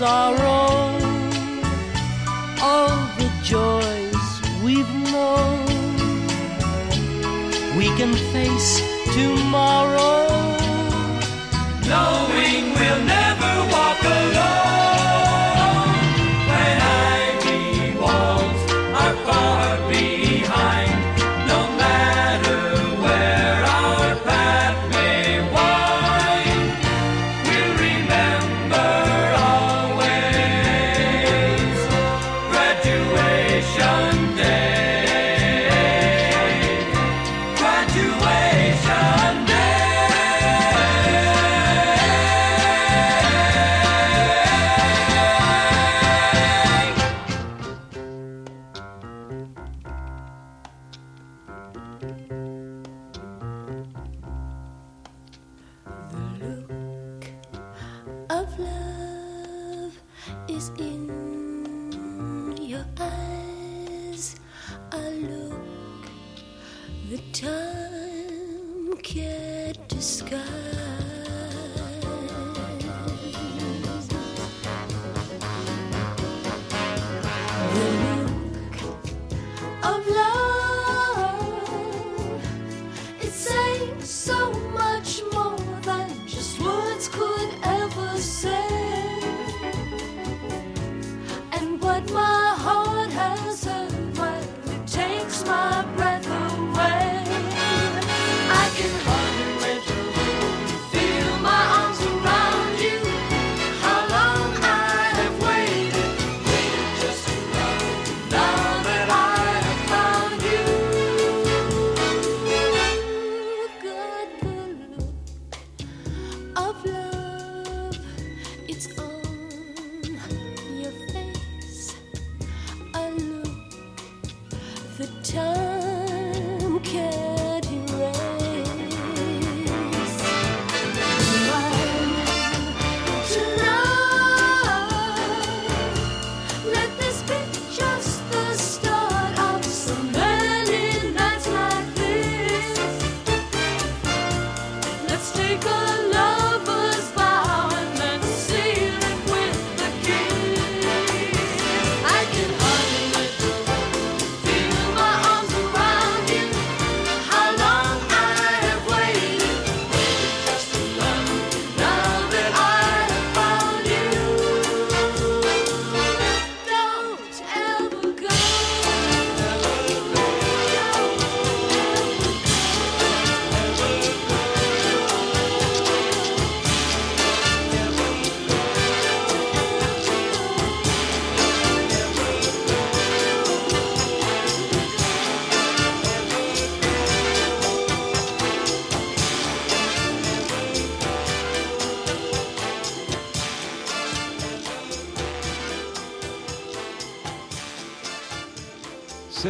sorrow all the joys we've known. We can face tomorrow. No.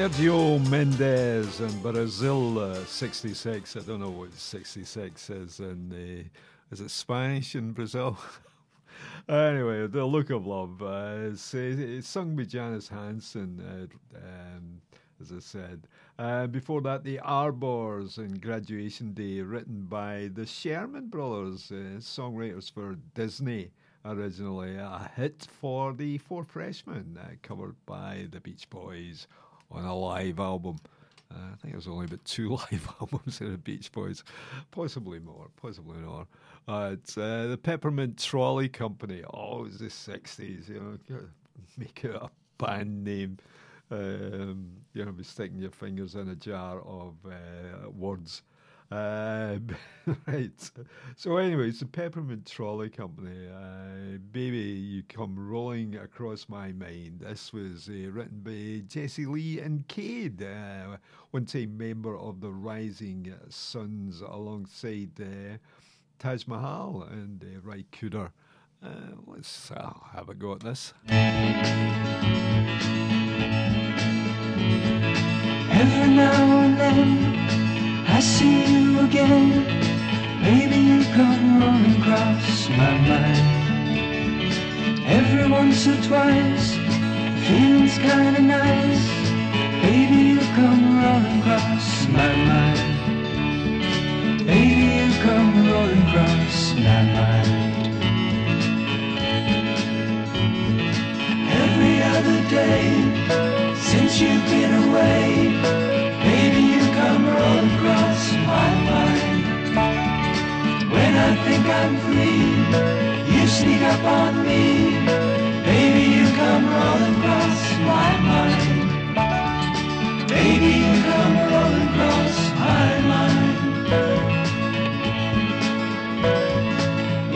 Sergio Mendes and Brasil uh, 66. I don't know what 66 is in the. Is it Spanish in Brazil? anyway, The Look of Love. Uh, it's, it's sung by Janis Hansen, uh, um, as I said. Uh, before that, The Arbors and Graduation Day, written by the Sherman Brothers, uh, songwriters for Disney originally. A hit for the Four Freshmen, uh, covered by the Beach Boys on a live album. Uh, I think there's only about two live albums in the Beach Boys, possibly more, possibly more. Uh, it's uh, the Peppermint Trolley Company. Oh, it's the 60s, you know, make it a band name. Um, you know, be sticking your fingers in a jar of uh, words. Uh, right. So, anyway, it's the Peppermint Trolley Company. Uh, Baby, you come rolling across my mind. This was uh, written by Jesse Lee Kincaid, uh, one time member of the Rising Sons, alongside uh, Taj Mahal and uh, Ry Cooder. Uh, let's uh, have a go at this. Every now and then I see you again. Maybe you come rolling across my mind. Every once or twice, feeling's kinda nice. Baby, you come rolling across my mind. Baby, you come rolling across my mind. Every other day since you've been away, I think I'm free, you sneak up on me, baby, you come rolling across my mind. Baby, you come rolling across my mind.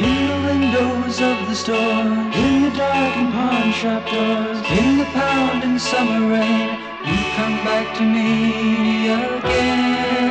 In the windows of the store, in the darkened pawn shop doors, in the pounding summer rain, you come back to me again.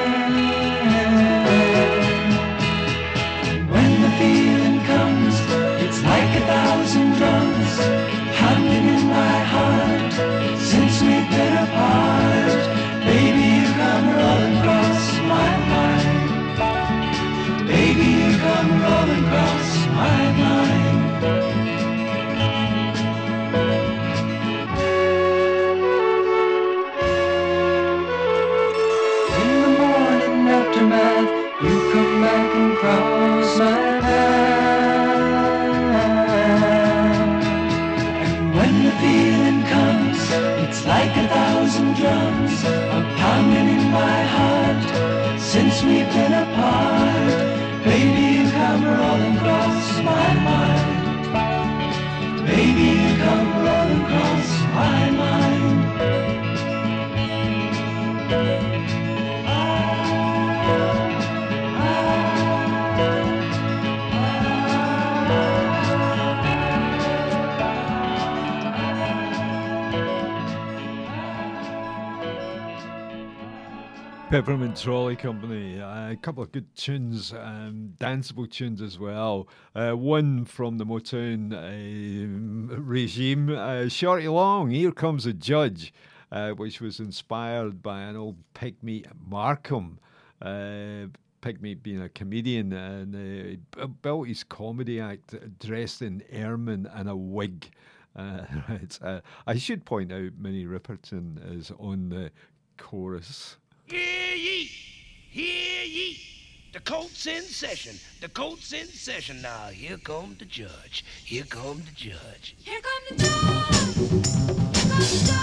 Peppermint Trolley Company. Uh, a couple of good tunes, um, danceable tunes as well. Uh, one from the Motown um, regime, uh, Shorty Long, Here Comes a Judge, uh, which was inspired by an old Pigmeat Markham. Uh, Pigmeat being a comedian and uh, built his comedy act dressed in ermine and a wig. Uh, right. Uh, I should point out Minnie Riperton is on the chorus. Hear ye! Hear ye! The court's in session. The court's in session. Now, here come the judge. Here come the judge. Here come the judge. Stop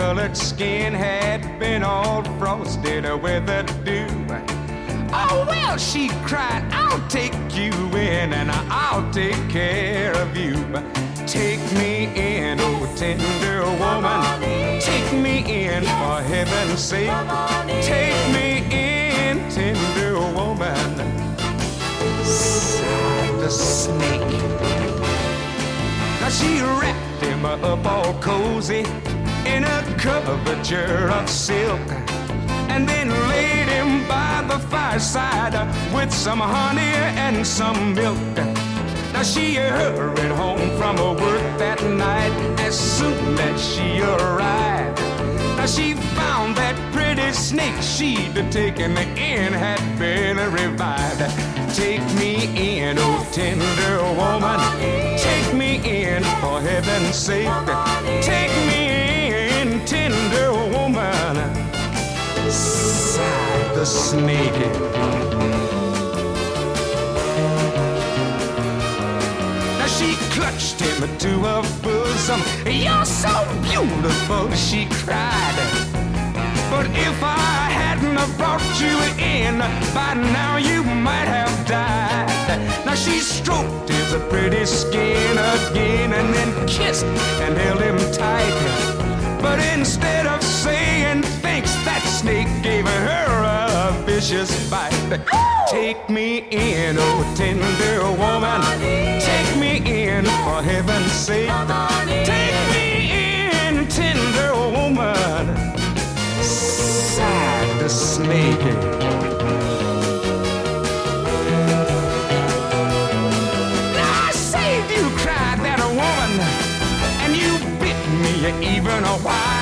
colored skin had been all frosted with the dew. Oh, well, she cried, I'll take you in and I'll take care of you. Take me in, oh tender woman. Take me in for heaven's sake. Take me in, tender woman. Sighed the snake. Now she wrapped him up all cozy coverture of silk and then laid him by the fireside with some honey and some milk. Now she hurried home from her work that night as soon as she arrived. Now she found that pretty snake she'd taken in had been revived. Take me in, oh tender woman. Take me in for heaven's sake. Take me the snake. Now she clutched him to her bosom. You're so beautiful, she cried. But if I hadn't brought you in, by now you might have died. Now she stroked his pretty skin again and then kissed and held him tight. But instead of saying thanks, that snake gave her a vicious bite. Take me in, oh tender woman. Take me in, for heaven's sake. Take me in, tender woman. Sighed the snake. I saved you, cried that woman, and you bit me even a while.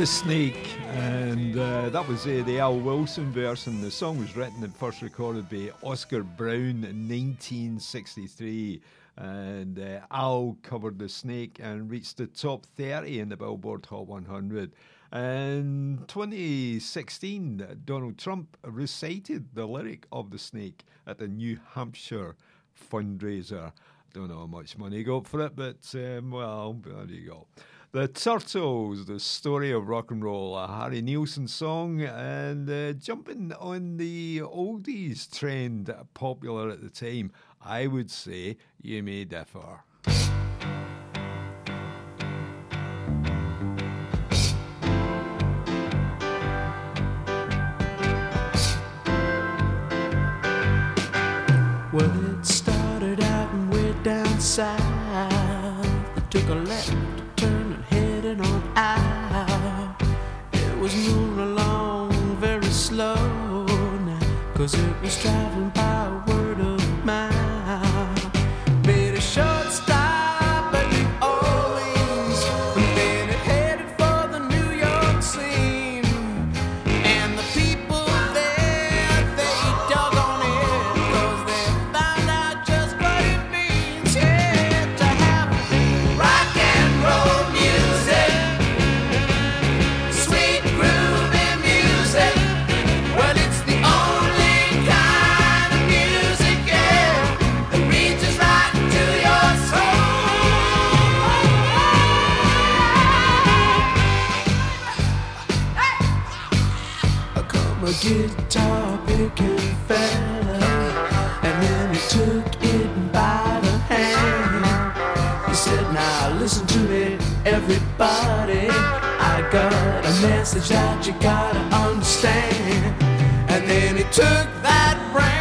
The Snake, and uh, that was uh, the Al Wilson version. The song was written and first recorded by Oscar Brown in 1963. And uh, Al covered The Snake and reached the top 30 in the Billboard Hot 100. In 2016, Donald Trump recited the lyric of The Snake at the New Hampshire fundraiser. Don't know how much money he got for it, but um, well, there you go. The Turtles, the story of rock and roll, a Harry Nilsson song, and uh, jumping on the oldies trend popular at the time, I would say you may differ. Well, it started out and way down south. Cause it was traveling by a guitar picking fella, and then he took it by the hand. He said, Now listen to me, everybody. I got a message that you gotta understand. And then he took that brand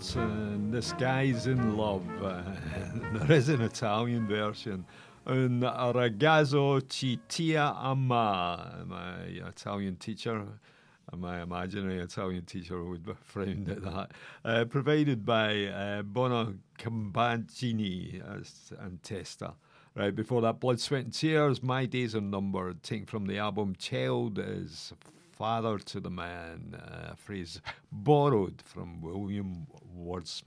Alpert and This Guy's in Love. Uh, there is an Italian version. And Ragazzo ci ti ama. My Italian teacher, my imaginary Italian teacher would be frowned at that. Uh, provided by uh, Bono Compagini and Testa. Right, before that, Blood, Sweat and Tears, My Days Are Numbered, taken from the album Child is Father to the Man, uh, a phrase borrowed from William Words-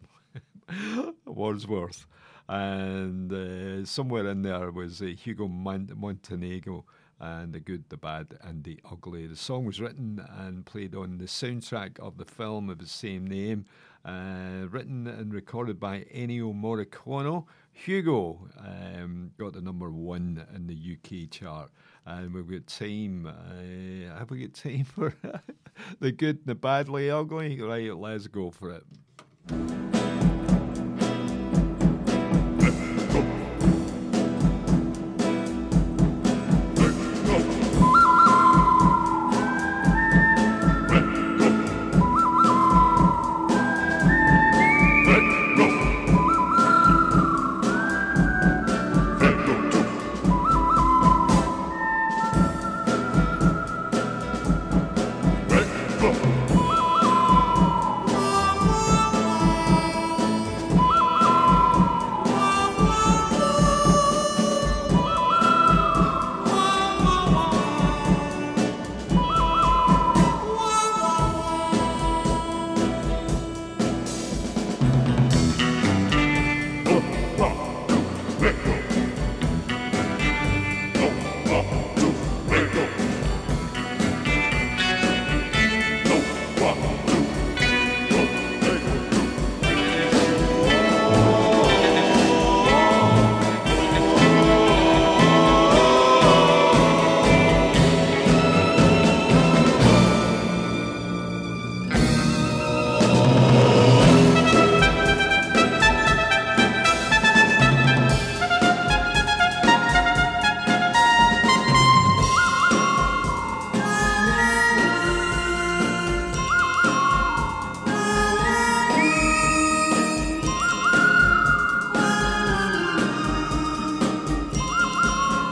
Wordsworth. And uh, somewhere in there was uh, Hugo Mon- Montenegro and The Good, the Bad, and the Ugly. The song was written and played on the soundtrack of the film of the same name, uh, written and recorded by Ennio Morricone. Hugo um, got the number one in the UK chart. And we've got time. Uh, have we got time for the good, the badly ugly? Right, let's go for it. Thank you.